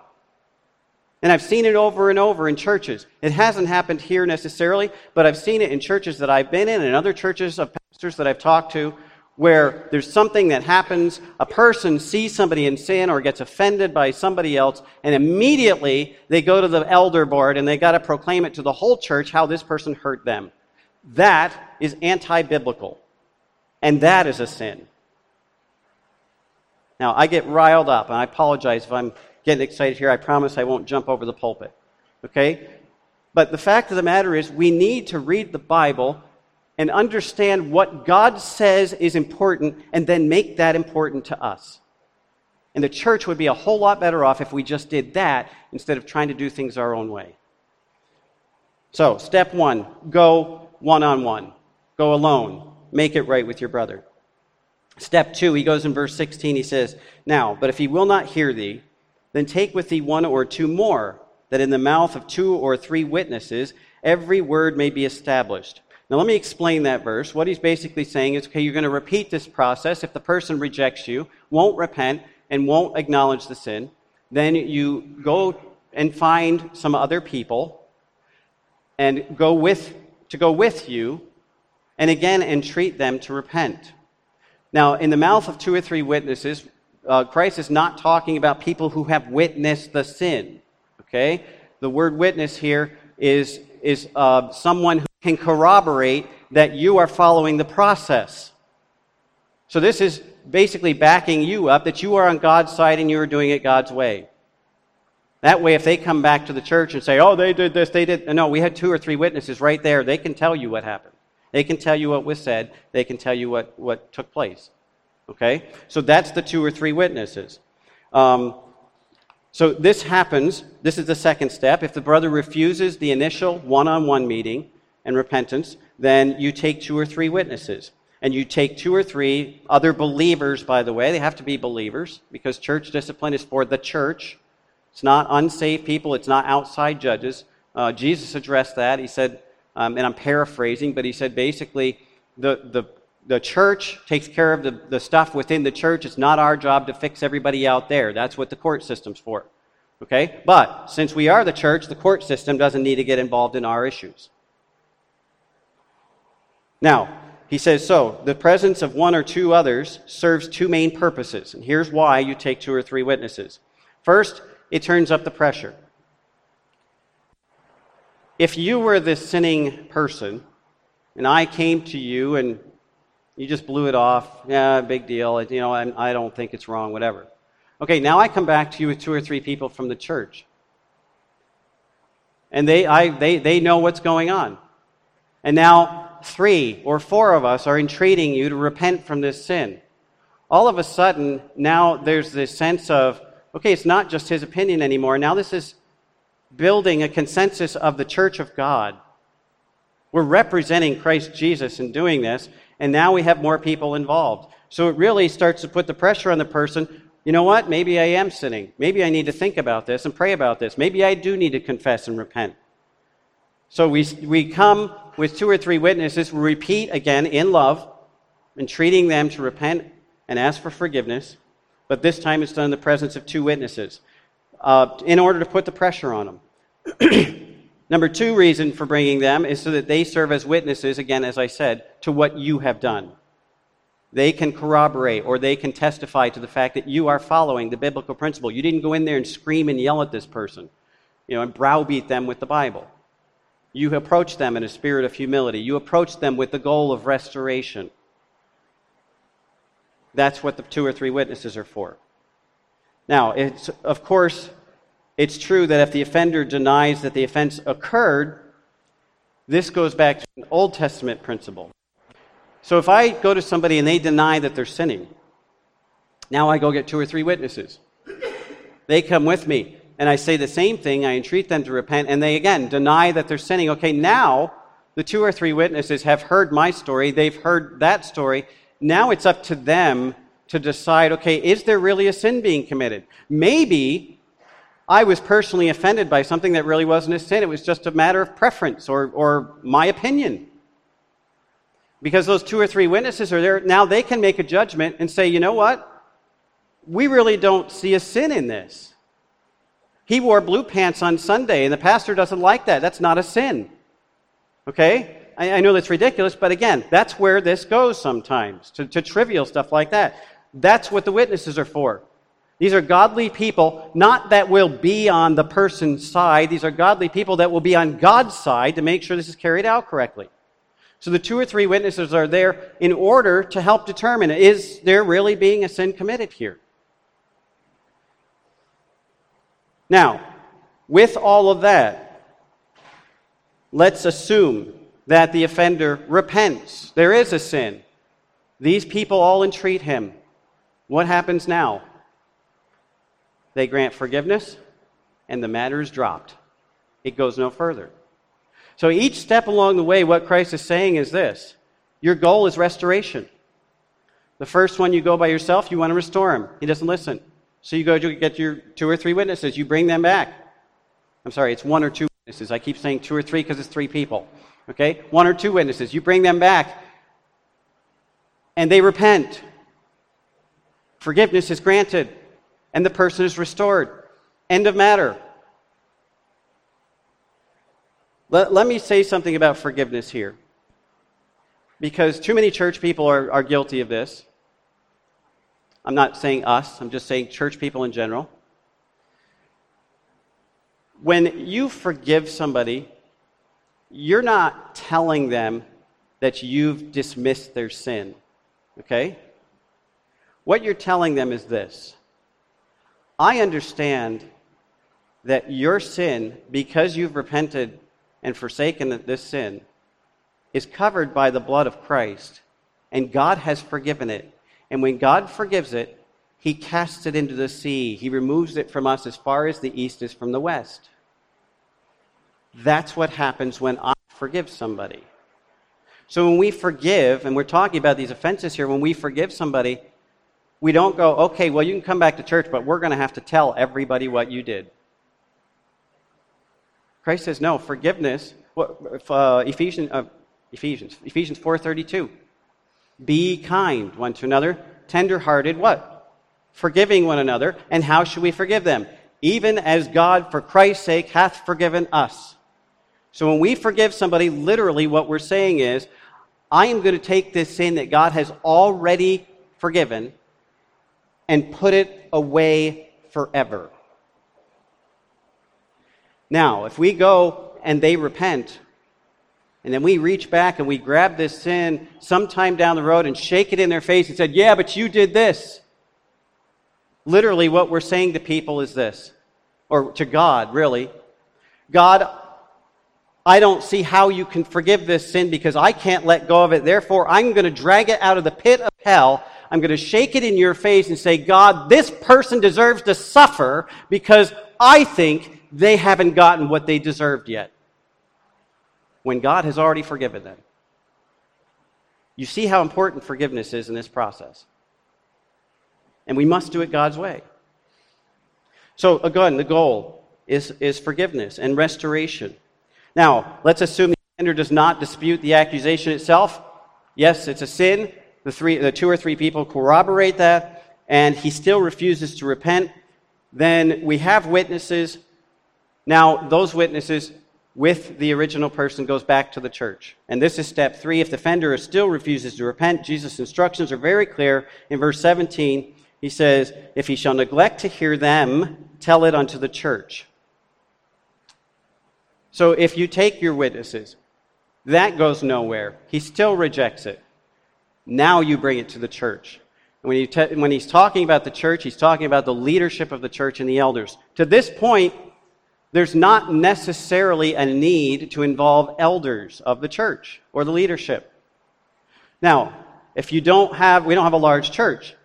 Speaker 1: And I've seen it over and over in churches. It hasn't happened here necessarily, but I've seen it in churches that I've been in and other churches of pastors that I've talked to where there's something that happens, a person sees somebody in sin or gets offended by somebody else, and immediately they go to the elder board and they got to proclaim it to the whole church how this person hurt them. That is anti biblical. And that is a sin. Now, I get riled up, and I apologize if I'm getting excited here. I promise I won't jump over the pulpit. Okay? But the fact of the matter is, we need to read the Bible and understand what God says is important and then make that important to us. And the church would be a whole lot better off if we just did that instead of trying to do things our own way. So, step one go one on one. Go alone. Make it right with your brother. Step two, he goes in verse 16, he says, Now, but if he will not hear thee, then take with thee one or two more, that in the mouth of two or three witnesses every word may be established. Now, let me explain that verse. What he's basically saying is, okay, you're going to repeat this process. If the person rejects you, won't repent, and won't acknowledge the sin, then you go and find some other people and go with to go with you and again entreat them to repent. Now, in the mouth of two or three witnesses, uh, Christ is not talking about people who have witnessed the sin. Okay? The word witness here is, is uh, someone who can corroborate that you are following the process. So this is basically backing you up that you are on God's side and you are doing it God's way. That way, if they come back to the church and say, oh, they did this, they did. No, we had two or three witnesses right there. They can tell you what happened. They can tell you what was said. They can tell you what, what took place. Okay? So that's the two or three witnesses. Um, so this happens. This is the second step. If the brother refuses the initial one on one meeting and repentance, then you take two or three witnesses. And you take two or three other believers, by the way. They have to be believers because church discipline is for the church. It's not unsaved people, it's not outside judges. Uh, Jesus addressed that. He said, um, and I'm paraphrasing, but he said basically, the, the, the church takes care of the, the stuff within the church. It's not our job to fix everybody out there. That's what the court system's for. Okay? But since we are the church, the court system doesn't need to get involved in our issues. Now, he says so, the presence of one or two others serves two main purposes. And here's why you take two or three witnesses. First, it turns up the pressure. If you were the sinning person, and I came to you and you just blew it off, yeah, big deal, you know, I, I don't think it's wrong, whatever. Okay, now I come back to you with two or three people from the church. And they, I, they, they know what's going on. And now three or four of us are entreating you to repent from this sin. All of a sudden, now there's this sense of, okay, it's not just his opinion anymore. Now this is building a consensus of the church of God. We're representing Christ Jesus in doing this, and now we have more people involved. So it really starts to put the pressure on the person. You know what? Maybe I am sinning. Maybe I need to think about this and pray about this. Maybe I do need to confess and repent. So we, we come with two or three witnesses, we repeat again in love, entreating them to repent and ask for forgiveness but this time it's done in the presence of two witnesses uh, in order to put the pressure on them. Number two reason for bringing them is so that they serve as witnesses, again, as I said, to what you have done. They can corroborate or they can testify to the fact that you are following the biblical principle. You didn't go in there and scream and yell at this person, you know, and browbeat them with the Bible. You approach them in a spirit of humility. You approach them with the goal of restoration. That's what the two or three witnesses are for. Now, it's, of course, it's true that if the offender denies that the offense occurred, this goes back to an Old Testament principle. So if I go to somebody and they deny that they're sinning, now I go get two or three witnesses. They come with me, and I say the same thing. I entreat them to repent, and they again deny that they're sinning. Okay, now the two or three witnesses have heard my story, they've heard that story, now it's up to them to decide okay, is there really a sin being committed? Maybe I was personally offended by something that really wasn't a sin. It was just a matter of preference or, or my opinion. Because those two or three witnesses are there, now they can make a judgment and say, you know what? We really don't see a sin in this. He wore blue pants on Sunday, and the pastor doesn't like that. That's not a sin. Okay? I, I know that's ridiculous, but again, that's where this goes sometimes, to, to trivial stuff like that. That's what the witnesses are for. These are godly people, not that will be on the person's side. These are godly people that will be on God's side to make sure this is carried out correctly. So the two or three witnesses are there in order to help determine is there really being a sin committed here? Now, with all of that, let's assume that the offender repents. There is a sin. These people all entreat him. What happens now? They grant forgiveness, and the matter is dropped. It goes no further. So each step along the way, what Christ is saying is this your goal is restoration. The first one, you go by yourself, you want to restore him. He doesn't listen. So you go to get your two or three witnesses, you bring them back. I'm sorry, it's one or two witnesses. I keep saying two or three because it's three people. Okay? One or two witnesses. You bring them back, and they repent. Forgiveness is granted, and the person is restored. End of matter. Let, let me say something about forgiveness here. Because too many church people are, are guilty of this. I'm not saying us, I'm just saying church people in general. When you forgive somebody, you're not telling them that you've dismissed their sin. Okay? What you're telling them is this I understand that your sin, because you've repented and forsaken this sin, is covered by the blood of Christ, and God has forgiven it. And when God forgives it, he casts it into the sea. He removes it from us as far as the east is from the west. That's what happens when I forgive somebody. So when we forgive, and we're talking about these offenses here, when we forgive somebody, we don't go, okay, well, you can come back to church, but we're going to have to tell everybody what you did. Christ says, no, forgiveness. Uh, Ephesians, uh, Ephesians, Ephesians 4.32. Be kind one to another, tenderhearted, what? Forgiving one another. And how should we forgive them? Even as God, for Christ's sake, hath forgiven us. So when we forgive somebody, literally what we're saying is, I am going to take this sin that God has already forgiven and put it away forever. Now, if we go and they repent, and then we reach back and we grab this sin sometime down the road and shake it in their face and said, Yeah, but you did this. Literally, what we're saying to people is this, or to God, really God, I don't see how you can forgive this sin because I can't let go of it. Therefore, I'm going to drag it out of the pit of hell. I'm going to shake it in your face and say, God, this person deserves to suffer because I think they haven't gotten what they deserved yet when God has already forgiven them. You see how important forgiveness is in this process. And we must do it God's way. So, again, the goal is, is forgiveness and restoration. Now, let's assume the offender does not dispute the accusation itself. Yes, it's a sin. The, three, the two or three people corroborate that, and he still refuses to repent. Then we have witnesses. Now, those witnesses with the original person goes back to the church. And this is step three. If the offender still refuses to repent, Jesus' instructions are very clear. In verse 17, he says, If he shall neglect to hear them, tell it unto the church. So if you take your witnesses, that goes nowhere. He still rejects it. Now you bring it to the church. When, te- when he's talking about the church, he's talking about the leadership of the church and the elders. To this point, there's not necessarily a need to involve elders of the church or the leadership. Now, if you don't have, we don't have a large church.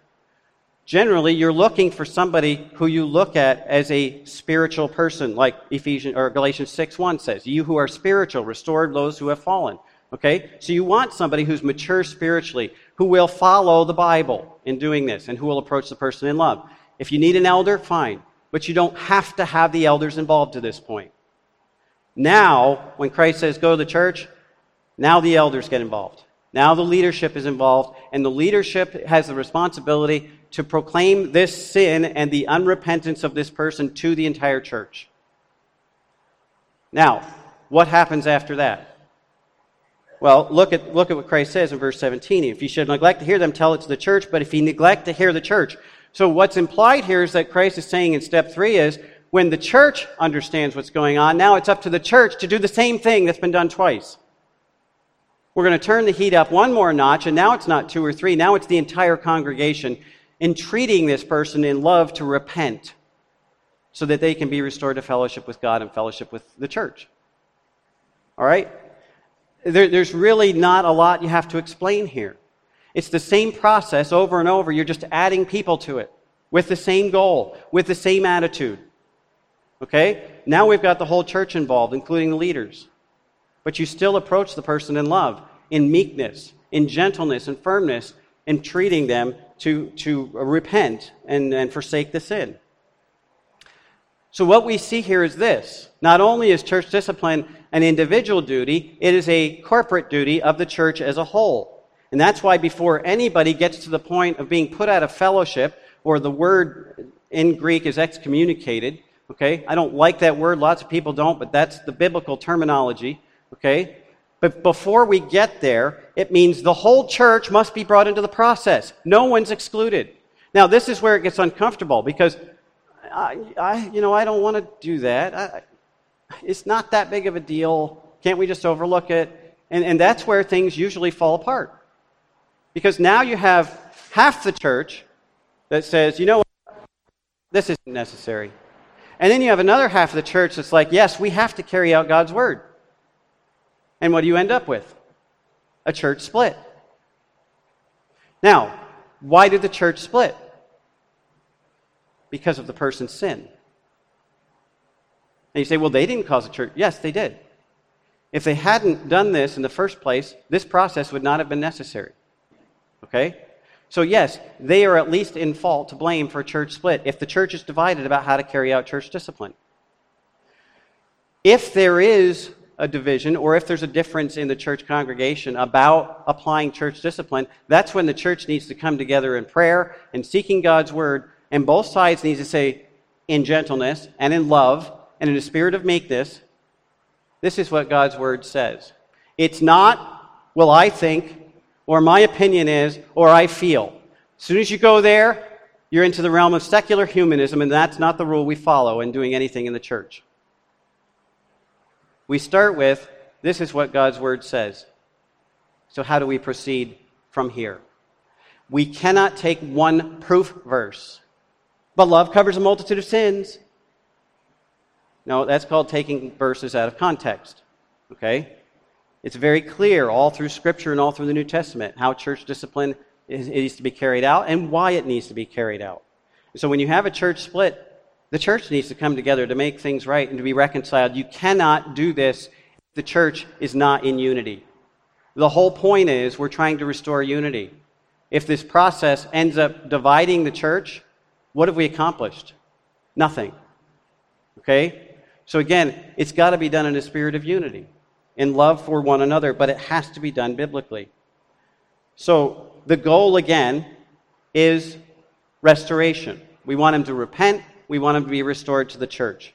Speaker 1: Generally, you're looking for somebody who you look at as a spiritual person, like Ephesians or Galatians 6 1 says, You who are spiritual, restore those who have fallen. Okay? So you want somebody who's mature spiritually, who will follow the Bible in doing this, and who will approach the person in love. If you need an elder, fine but you don't have to have the elders involved to this point. Now, when Christ says go to the church, now the elders get involved. Now the leadership is involved, and the leadership has the responsibility to proclaim this sin and the unrepentance of this person to the entire church. Now, what happens after that? Well, look at, look at what Christ says in verse 17. If you should neglect to hear them, tell it to the church. But if you neglect to hear the church, so what's implied here is that Christ is saying in step three is when the church understands what's going on, now it's up to the church to do the same thing that's been done twice. We're going to turn the heat up one more notch, and now it's not two or three, now it's the entire congregation entreating this person in love to repent so that they can be restored to fellowship with God and fellowship with the church. All right? There, there's really not a lot you have to explain here. It's the same process over and over. You're just adding people to it with the same goal, with the same attitude. Okay? Now we've got the whole church involved, including the leaders. But you still approach the person in love, in meekness, in gentleness and firmness, in treating them to, to repent and, and forsake the sin. So, what we see here is this not only is church discipline an individual duty, it is a corporate duty of the church as a whole. And that's why before anybody gets to the point of being put out of fellowship, or the word in Greek is excommunicated, Okay? I don't like that word. Lots of people don't, but that's the biblical terminology. Okay? But before we get there, it means the whole church must be brought into the process. No one's excluded. Now, this is where it gets uncomfortable because I, I you know, I don't want to do that. I, it's not that big of a deal. Can't we just overlook it? And, and that's where things usually fall apart. Because now you have half the church that says, you know what? This isn't necessary. And then you have another half of the church that's like, yes, we have to carry out God's word. And what do you end up with? A church split. Now, why did the church split? Because of the person's sin. And you say, well, they didn't cause a church. Yes, they did. If they hadn't done this in the first place, this process would not have been necessary. Okay? So, yes, they are at least in fault to blame for a church split if the church is divided about how to carry out church discipline. If there is a division or if there's a difference in the church congregation about applying church discipline, that's when the church needs to come together in prayer and seeking God's word, and both sides need to say, in gentleness and in love and in a spirit of meekness, this this is what God's word says. It's not, well, I think, or my opinion is, or I feel. As soon as you go there, you're into the realm of secular humanism, and that's not the rule we follow in doing anything in the church. We start with this is what God's word says. So, how do we proceed from here? We cannot take one proof verse. But love covers a multitude of sins. No, that's called taking verses out of context. Okay? It's very clear all through Scripture and all through the New Testament how church discipline is, needs to be carried out and why it needs to be carried out. So when you have a church split, the church needs to come together to make things right and to be reconciled. You cannot do this if the church is not in unity. The whole point is we're trying to restore unity. If this process ends up dividing the church, what have we accomplished? Nothing. Okay? So again, it's got to be done in a spirit of unity in love for one another, but it has to be done biblically. So the goal, again, is restoration. We want him to repent, we want him to be restored to the church.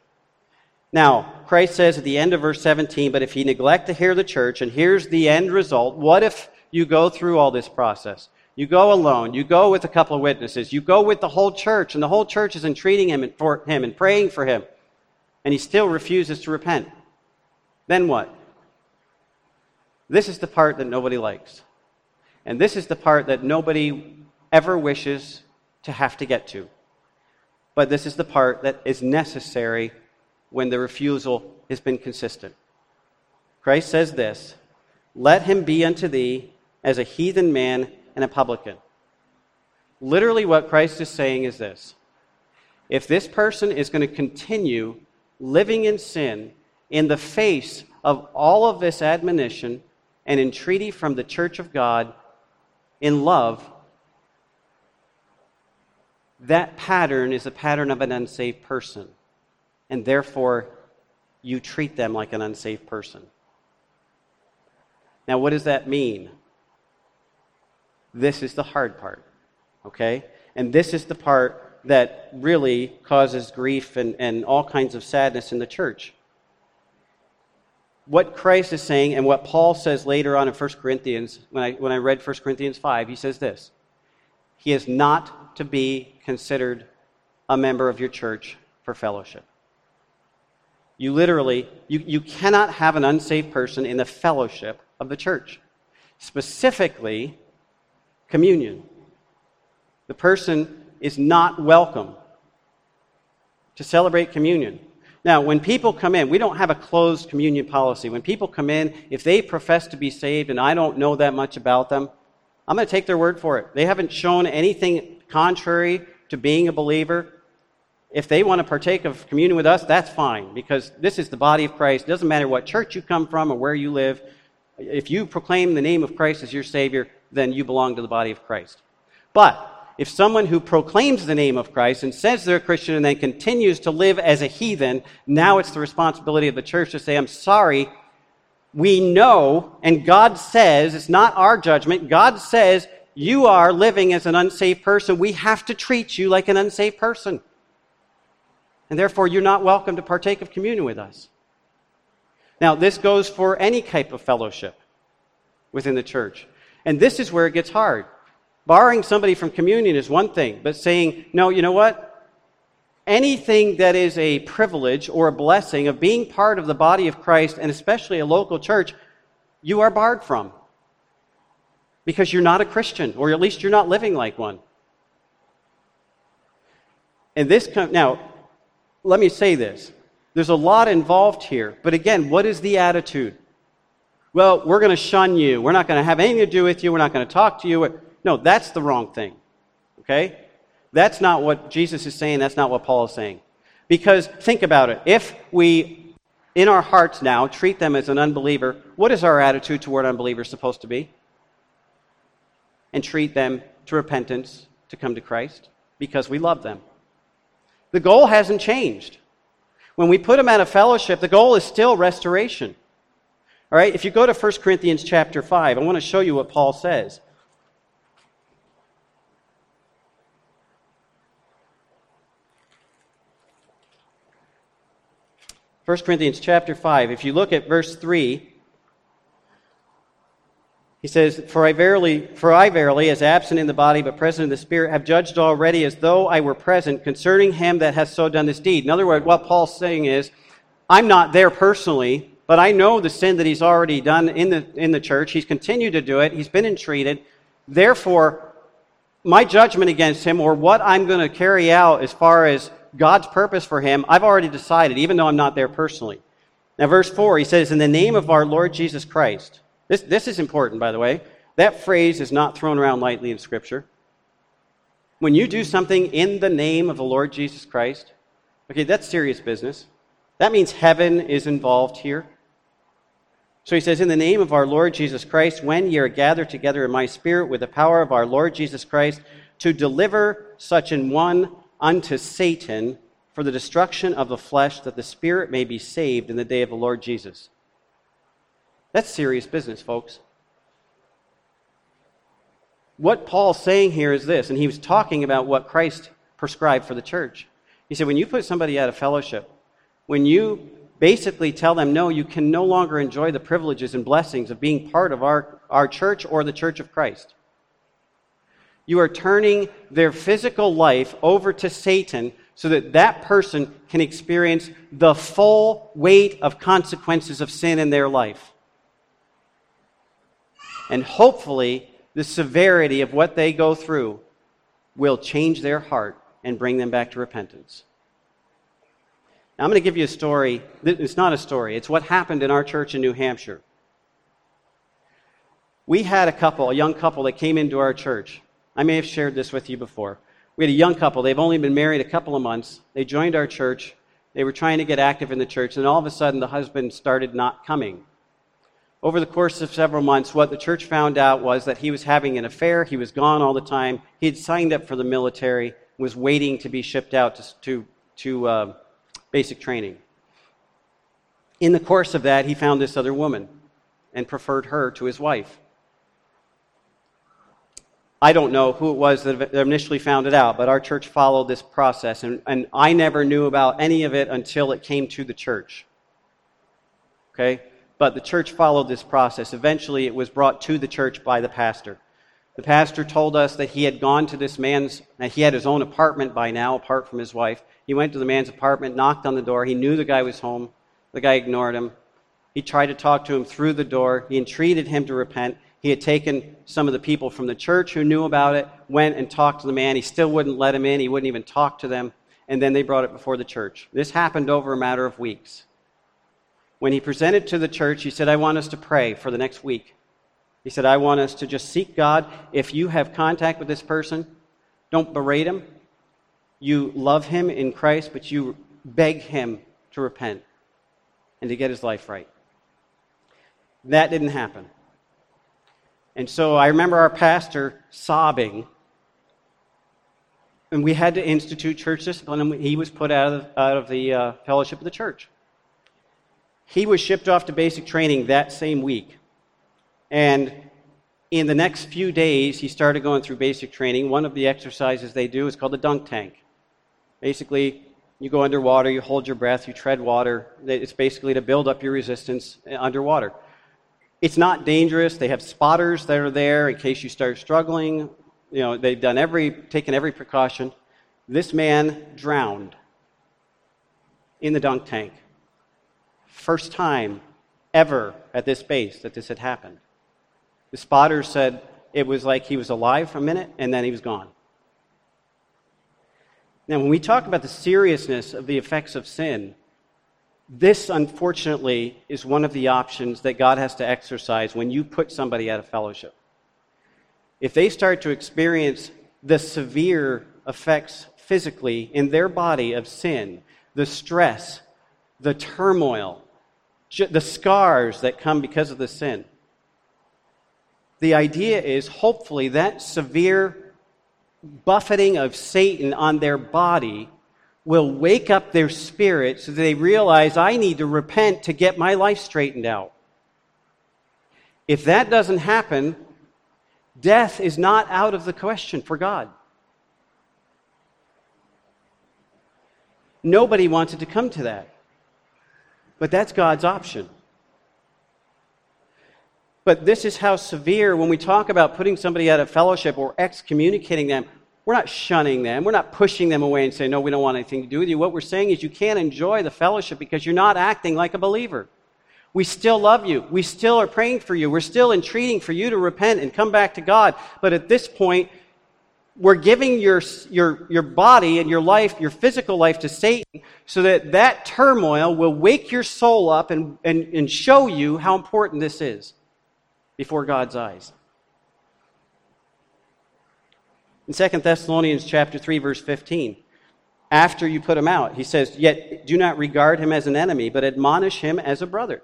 Speaker 1: Now, Christ says at the end of verse 17, but if he neglect to hear the church, and here's the end result, what if you go through all this process? You go alone, you go with a couple of witnesses, you go with the whole church, and the whole church is entreating him and for him and praying for him, and he still refuses to repent. Then what? This is the part that nobody likes. And this is the part that nobody ever wishes to have to get to. But this is the part that is necessary when the refusal has been consistent. Christ says this Let him be unto thee as a heathen man and a publican. Literally, what Christ is saying is this if this person is going to continue living in sin in the face of all of this admonition and entreaty from the church of God in love, that pattern is a pattern of an unsaved person. And therefore, you treat them like an unsaved person. Now, what does that mean? This is the hard part, okay? And this is the part that really causes grief and, and all kinds of sadness in the church what Christ is saying and what Paul says later on in 1 Corinthians, when I, when I read 1 Corinthians 5, he says this He is not to be considered a member of your church for fellowship. You literally, you, you cannot have an unsaved person in the fellowship of the church. Specifically, communion. The person is not welcome to celebrate communion. Now, when people come in, we don't have a closed communion policy. When people come in, if they profess to be saved and I don't know that much about them, I'm going to take their word for it. They haven't shown anything contrary to being a believer. If they want to partake of communion with us, that's fine because this is the body of Christ. It doesn't matter what church you come from or where you live. If you proclaim the name of Christ as your Savior, then you belong to the body of Christ. But if someone who proclaims the name of Christ and says they're a Christian and then continues to live as a heathen, now it's the responsibility of the church to say, I'm sorry. We know, and God says, it's not our judgment, God says, you are living as an unsaved person. We have to treat you like an unsaved person. And therefore, you're not welcome to partake of communion with us. Now, this goes for any type of fellowship within the church. And this is where it gets hard. Barring somebody from communion is one thing, but saying, no, you know what? Anything that is a privilege or a blessing of being part of the body of Christ, and especially a local church, you are barred from. Because you're not a Christian, or at least you're not living like one. And this, now, let me say this. There's a lot involved here. But again, what is the attitude? Well, we're going to shun you. We're not going to have anything to do with you. We're not going to talk to you. No, that's the wrong thing. Okay? That's not what Jesus is saying. That's not what Paul is saying. Because think about it. If we, in our hearts now, treat them as an unbeliever, what is our attitude toward unbelievers supposed to be? And treat them to repentance to come to Christ because we love them. The goal hasn't changed. When we put them out of fellowship, the goal is still restoration. All right, if you go to 1 Corinthians chapter 5, I want to show you what Paul says. 1 Corinthians chapter 5, if you look at verse 3, he says, For I verily, for I verily, as absent in the body but present in the spirit, have judged already as though I were present concerning him that hath so done this deed. In other words, what Paul's saying is, I'm not there personally, but I know the sin that he's already done in the, in the church. He's continued to do it. He's been entreated. Therefore, my judgment against him, or what I'm going to carry out as far as God's purpose for him, I've already decided, even though I'm not there personally. Now, verse 4, he says, In the name of our Lord Jesus Christ. This, this is important, by the way. That phrase is not thrown around lightly in Scripture. When you do something in the name of the Lord Jesus Christ, okay, that's serious business. That means heaven is involved here. So he says, In the name of our Lord Jesus Christ, when ye are gathered together in my spirit with the power of our Lord Jesus Christ, to deliver such an one unto Satan for the destruction of the flesh, that the spirit may be saved in the day of the Lord Jesus. That's serious business, folks. What Paul's saying here is this, and he was talking about what Christ prescribed for the church. He said, when you put somebody out of fellowship, when you basically tell them, no, you can no longer enjoy the privileges and blessings of being part of our, our church or the church of Christ. You are turning their physical life over to Satan so that that person can experience the full weight of consequences of sin in their life. And hopefully, the severity of what they go through will change their heart and bring them back to repentance. Now, I'm going to give you a story. It's not a story, it's what happened in our church in New Hampshire. We had a couple, a young couple that came into our church. I may have shared this with you before. We had a young couple. They've only been married a couple of months. They joined our church. They were trying to get active in the church, and all of a sudden, the husband started not coming. Over the course of several months, what the church found out was that he was having an affair. He was gone all the time. He had signed up for the military, was waiting to be shipped out to, to, to uh, basic training. In the course of that, he found this other woman and preferred her to his wife. I don't know who it was that initially found it out, but our church followed this process, and, and I never knew about any of it until it came to the church. Okay? But the church followed this process. Eventually, it was brought to the church by the pastor. The pastor told us that he had gone to this man's, he had his own apartment by now, apart from his wife. He went to the man's apartment, knocked on the door. He knew the guy was home. The guy ignored him. He tried to talk to him through the door. He entreated him to repent. He had taken some of the people from the church who knew about it, went and talked to the man. He still wouldn't let him in, he wouldn't even talk to them. And then they brought it before the church. This happened over a matter of weeks. When he presented to the church, he said, I want us to pray for the next week. He said, I want us to just seek God. If you have contact with this person, don't berate him. You love him in Christ, but you beg him to repent and to get his life right. That didn't happen. And so I remember our pastor sobbing. And we had to institute church discipline, and he was put out of, out of the uh, fellowship of the church. He was shipped off to basic training that same week. And in the next few days, he started going through basic training. One of the exercises they do is called the dunk tank. Basically, You go underwater, you hold your breath, you tread water. It's basically to build up your resistance eh, underwater. It's not dangerous. They have spotters that are there in case you start struggling. You know, they've done every, taken every precaution. This man drowned in the dunk tank. First time ever at this base that this had happened. The spotters said it was like he was alive for a minute and then he was gone. Now, when we talk about the seriousness of the effects of sin, this, unfortunately, is one of the options that God has to exercise when you put somebody out of fellowship. If they start to experience the severe effects physically in their body of sin, the stress, the turmoil, the scars that come because of the sin, the idea is hopefully that severe buffeting of Satan on their body will wake up their spirit so they realize I need to repent to get my life straightened out. If that doesn't happen, death is not out of the question for God. Nobody wanted to come to that. But that's God's option. But this is how severe, when we talk about putting somebody out of fellowship or excommunicating them, we're not shunning them. We're not pushing them away and saying, no, we don't want anything to do with you. What we're saying is you can't enjoy the fellowship because you're not acting like a believer. We still love you. We still are praying for you. We're still entreating for you to repent and come back to God. But at this point, we're giving your, your, your body and your life, your physical life to Satan so that that turmoil will wake your soul up and, and, and show you how important this is before God's eyes. In 2 Thessalonians chapter 3 verse 15, after you put him out, he says, "Yet do not regard him as an enemy, but admonish him as a brother."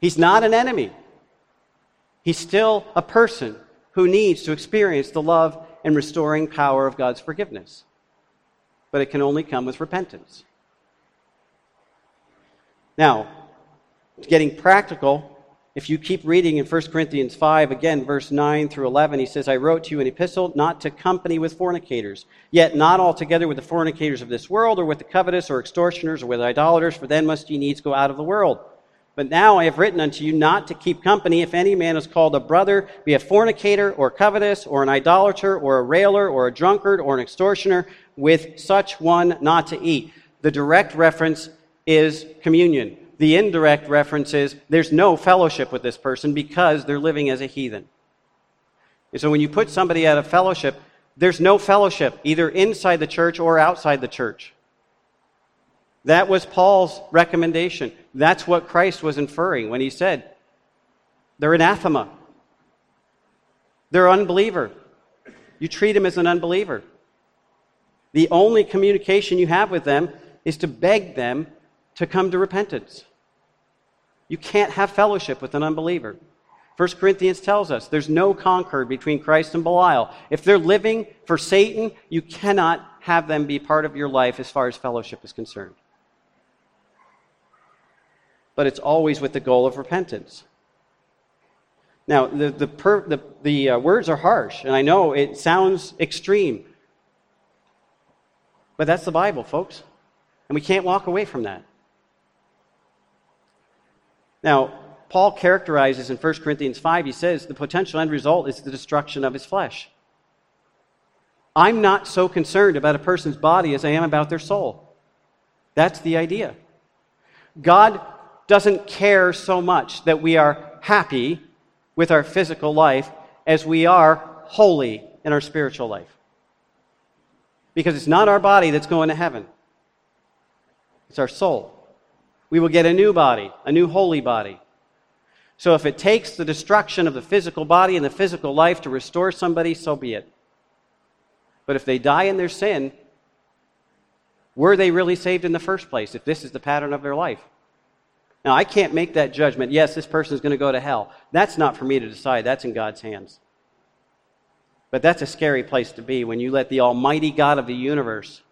Speaker 1: He's not an enemy. He's still a person who needs to experience the love and restoring power of God's forgiveness. But it can only come with repentance. Now, getting practical, if you keep reading in 1 Corinthians 5, again, verse 9 through 11, he says, I wrote to you an epistle not to company with fornicators, yet not altogether with the fornicators of this world, or with the covetous, or extortioners, or with idolaters, for then must ye needs go out of the world. But now I have written unto you not to keep company if any man is called a brother, be a fornicator, or covetous, or an idolater, or a railer, or a drunkard, or an extortioner, with such one not to eat. The direct reference is communion. The indirect reference is there's no fellowship with this person because they're living as a heathen. And so when you put somebody out of fellowship, there's no fellowship either inside the church or outside the church. That was Paul's recommendation. That's what Christ was inferring when he said, they're anathema. They're unbeliever. You treat them as an unbeliever. The only communication you have with them is to beg them to come to repentance. You can't have fellowship with an unbeliever. 1 Corinthians tells us there's no concord between Christ and Belial. If they're living for Satan, you cannot have them be part of your life as far as fellowship is concerned. But it's always with the goal of repentance. Now, the, the, per, the, the uh, words are harsh, and I know it sounds extreme. But that's the Bible, folks. And we can't walk away from that. Now, Paul characterizes in 1 Corinthians 5, he says the potential end result is the destruction of his flesh. I'm not so concerned about a person's body as I am about their soul. That's the idea. God doesn't care so much that we are happy with our physical life as we are holy in our spiritual life. Because it's not our body that's going to heaven, it's our soul we will get a new body, a new holy body. So if it takes the destruction of the physical body and the physical life to restore somebody, so be it. But if they die in their sin, were they really saved in the first place if this is the pattern of their life? Now, I can't make that judgment. Yes, this person is going to go to hell. That's not for me to decide. That's in God's hands. But that's a scary place to be when you let the Almighty God of the universe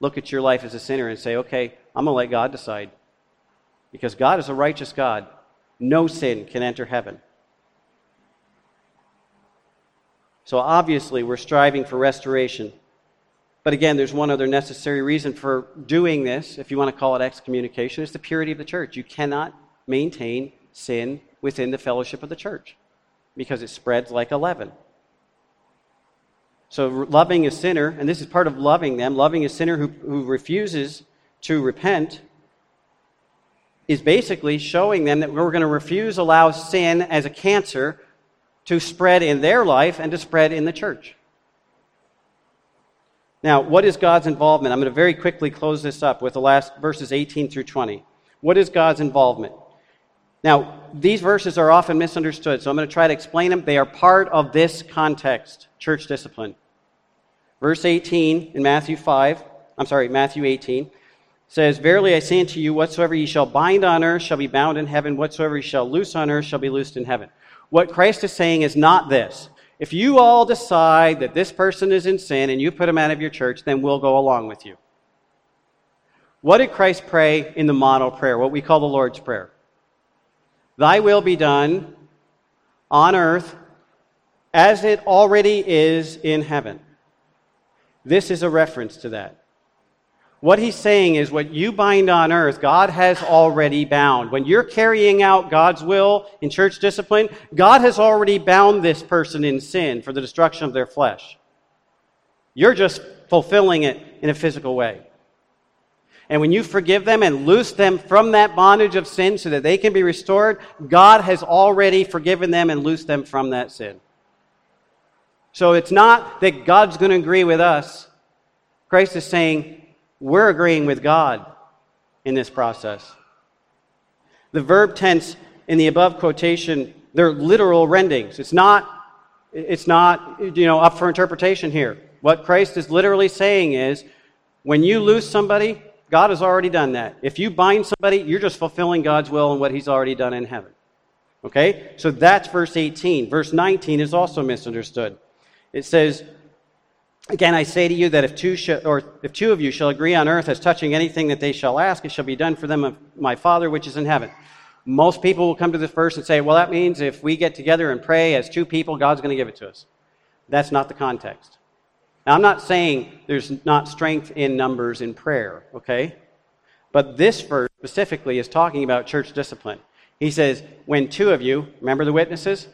Speaker 1: look at your life as a sinner and say, okay, I'm going to let God decide. Because God is a righteous God. No sin can enter heaven. So obviously, we're striving for restoration. But again, there's one other necessary reason for doing this, if you want to call it excommunication, is the purity of the church. You cannot maintain sin within the fellowship of the church because it spreads like a leaven. So, loving a sinner, and this is part of loving them, loving a sinner who, who refuses to repent, is basically showing them that we're going to refuse allow sin as a cancer to spread in their life and to spread in the church. Now, what is God's involvement? I'm going to very quickly close this up with the last verses 18 through 20. What is God's involvement? Now, these verses are often misunderstood, so I'm going to try to explain them. They are part of this context, church discipline. Verse 18 in Matthew 5, I'm sorry, Matthew 18 says, Verily I say unto you, whatsoever ye shall bind on earth shall be bound in heaven, whatsoever ye shall loose on earth shall be loosed in heaven. What Christ is saying is not this. If you all decide that this person is in sin and you put him out of your church, then we'll go along with you. What did Christ pray in the model prayer, what we call the Lord's Prayer? Thy will be done on earth as it already is in heaven. This is a reference to that. What he's saying is what you bind on earth, God has already bound. When you're carrying out God's will in church discipline, God has already bound this person in sin for the destruction of their flesh. You're just fulfilling it in a physical way. And when you forgive them and loose them from that bondage of sin so that they can be restored, God has already forgiven them and loosed them from that sin. So it's not that God's going to agree with us. Christ is saying, we're agreeing with God in this process. The verb tense in the above quotation, they're literal rendings. It's not, it's not you know, up for interpretation here. What Christ is literally saying is when you lose somebody, God has already done that. If you bind somebody, you're just fulfilling God's will and what He's already done in heaven. Okay? So that's verse 18. Verse 19 is also misunderstood. It says, Again, I say to you that if two, sh- or if two of you shall agree on earth as touching anything that they shall ask, it shall be done for them of my Father which is in heaven. Most people will come to this verse and say, well, that means if we get together and pray as two people, God's going to give it to us. That's not the context. Now, I'm not saying there's not strength in numbers in prayer, okay? But this verse specifically is talking about church discipline. He says, when two of you, remember the witnesses,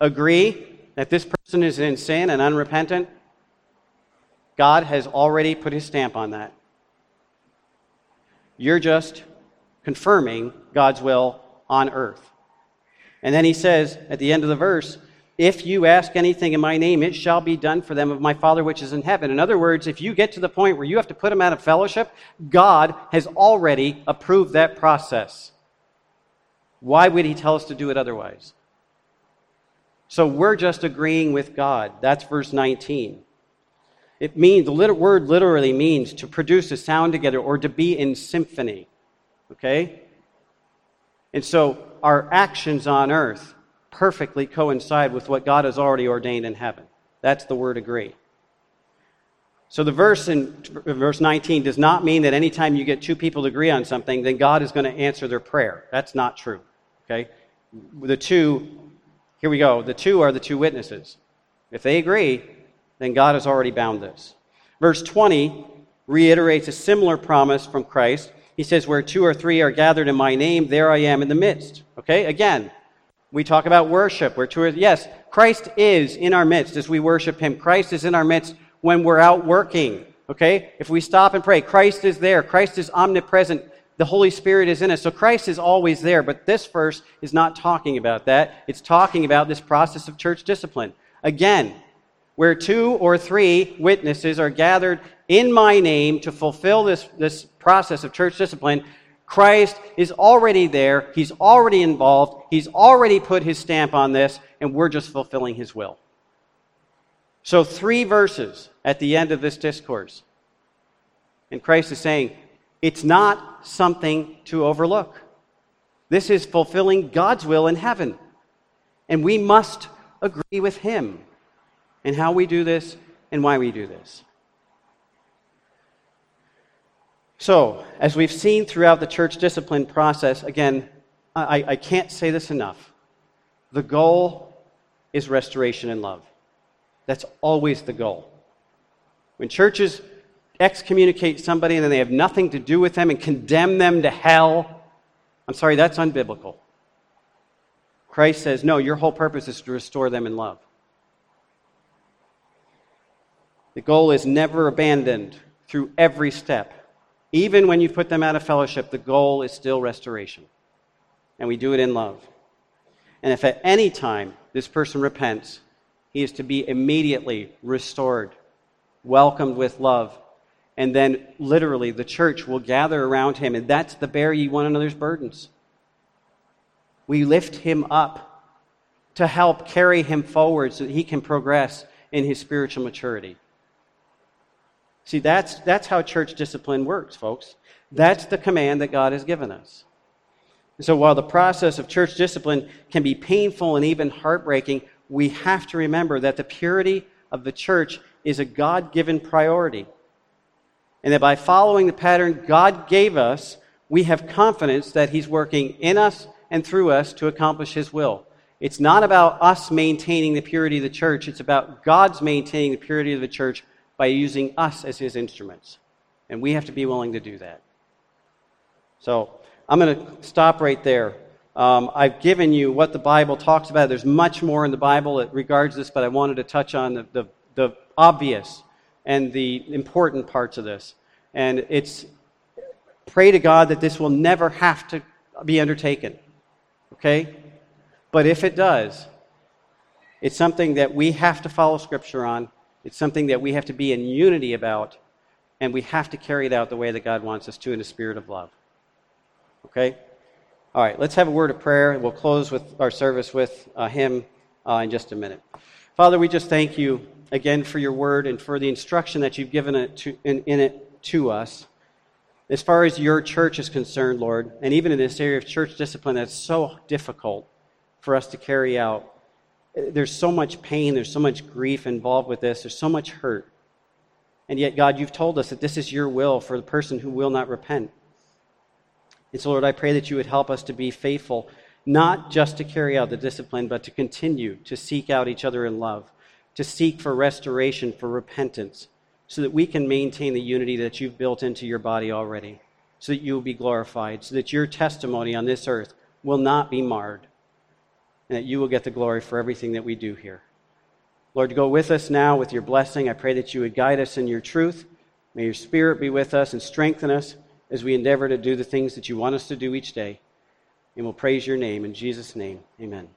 Speaker 1: agree that this person is in sin and unrepentant, God has already put his stamp on that. You're just confirming God's will on earth. And then he says at the end of the verse, if you ask anything in my name, it shall be done for them of my Father which is in heaven. In other words, if you get to the point where you have to put them out of fellowship, God has already approved that process. Why would he tell us to do it otherwise? So we're just agreeing with God. That's verse 19. It means, the word literally means to produce a sound together or to be in symphony. Okay? And so our actions on earth perfectly coincide with what God has already ordained in heaven. That's the word agree. So the verse in verse 19 does not mean that anytime you get two people to agree on something, then God is going to answer their prayer. That's not true. Okay? The two, here we go, the two are the two witnesses. If they agree, then God has already bound this. Verse 20 reiterates a similar promise from Christ. He says, Where two or three are gathered in my name, there I am in the midst. Okay, again, we talk about worship. Where two or yes, Christ is in our midst as we worship him. Christ is in our midst when we're out working. Okay? If we stop and pray, Christ is there. Christ is omnipresent. The Holy Spirit is in us. So Christ is always there. But this verse is not talking about that. It's talking about this process of church discipline. Again, where two or three witnesses are gathered in my name to fulfill this, this process of church discipline, Christ is already there. He's already involved. He's already put his stamp on this, and we're just fulfilling his will. So, three verses at the end of this discourse. And Christ is saying, it's not something to overlook. This is fulfilling God's will in heaven. And we must agree with him and how we do this and why we do this. So, as we've seen throughout the church discipline process, again, I, I can't say this enough. The goal is restoration and love. That's always the goal. When churches excommunicate somebody and then they have nothing to do with them and condemn them to hell, I'm sorry, that's unbiblical. Christ says, no, your whole purpose is to restore them in love. The goal is never abandoned through every step. Even when you put them out of fellowship, the goal is still restoration. And we do it in love. And if at any time this person repents, he is to be immediately restored, welcomed with love, and then literally the church will gather around him, and that's the bear ye one another's burdens. We lift him up to help carry him forward so that he can progress in his spiritual maturity. See, that's, that's how church discipline works, folks. That's the command that God has given us. And so while the process of church discipline can be painful and even heartbreaking, we have to remember that the purity of the church is a God given priority. And that by following the pattern God gave us, we have confidence that He's working in us and through us to accomplish His will. It's not about us maintaining the purity of the church, it's about God's maintaining the purity of the church by using us as His instruments. And we have to be willing to do that. So I'm going to stop right there. Um, I've given you what the Bible talks about. There's much more in the Bible that regards this, but I wanted to touch on the, the, the obvious and the important parts of this. And it's pray to God that this will never have to be undertaken. Okay? But if it does, it's something that we have to follow Scripture on. It's something that we have to be in unity about, and we have to carry it out the way that God wants us to in a spirit of love. Okay? All right, let's have a word of prayer. And we'll close with our service with a hymn uh, in just a minute. Father, we just thank you again for your word and for the instruction that you've given it to, in, in it to us. As far as your church is concerned, Lord, and even in this area of church discipline that's so difficult for us to carry out, there's so much pain, there's so much grief involved with this, there's so much hurt. And yet, God, you've told us that this is your will for the person who will not repent. And so, Lord, I pray that you would help us to be faithful, not just to carry out the discipline, but to continue to seek out each other in love, to seek for restoration, for repentance, so that we can maintain the unity that you've built into your body already, so that you will be glorified, so that your testimony on this earth will not be marred, and that you will get the glory for everything that we do here. Lord, go with us now with your blessing. I pray that you would guide us in your truth. May your spirit be with us and strengthen us as we endeavor to do the things that you want us to do each day. And we'll praise your name. In Jesus' name, amen.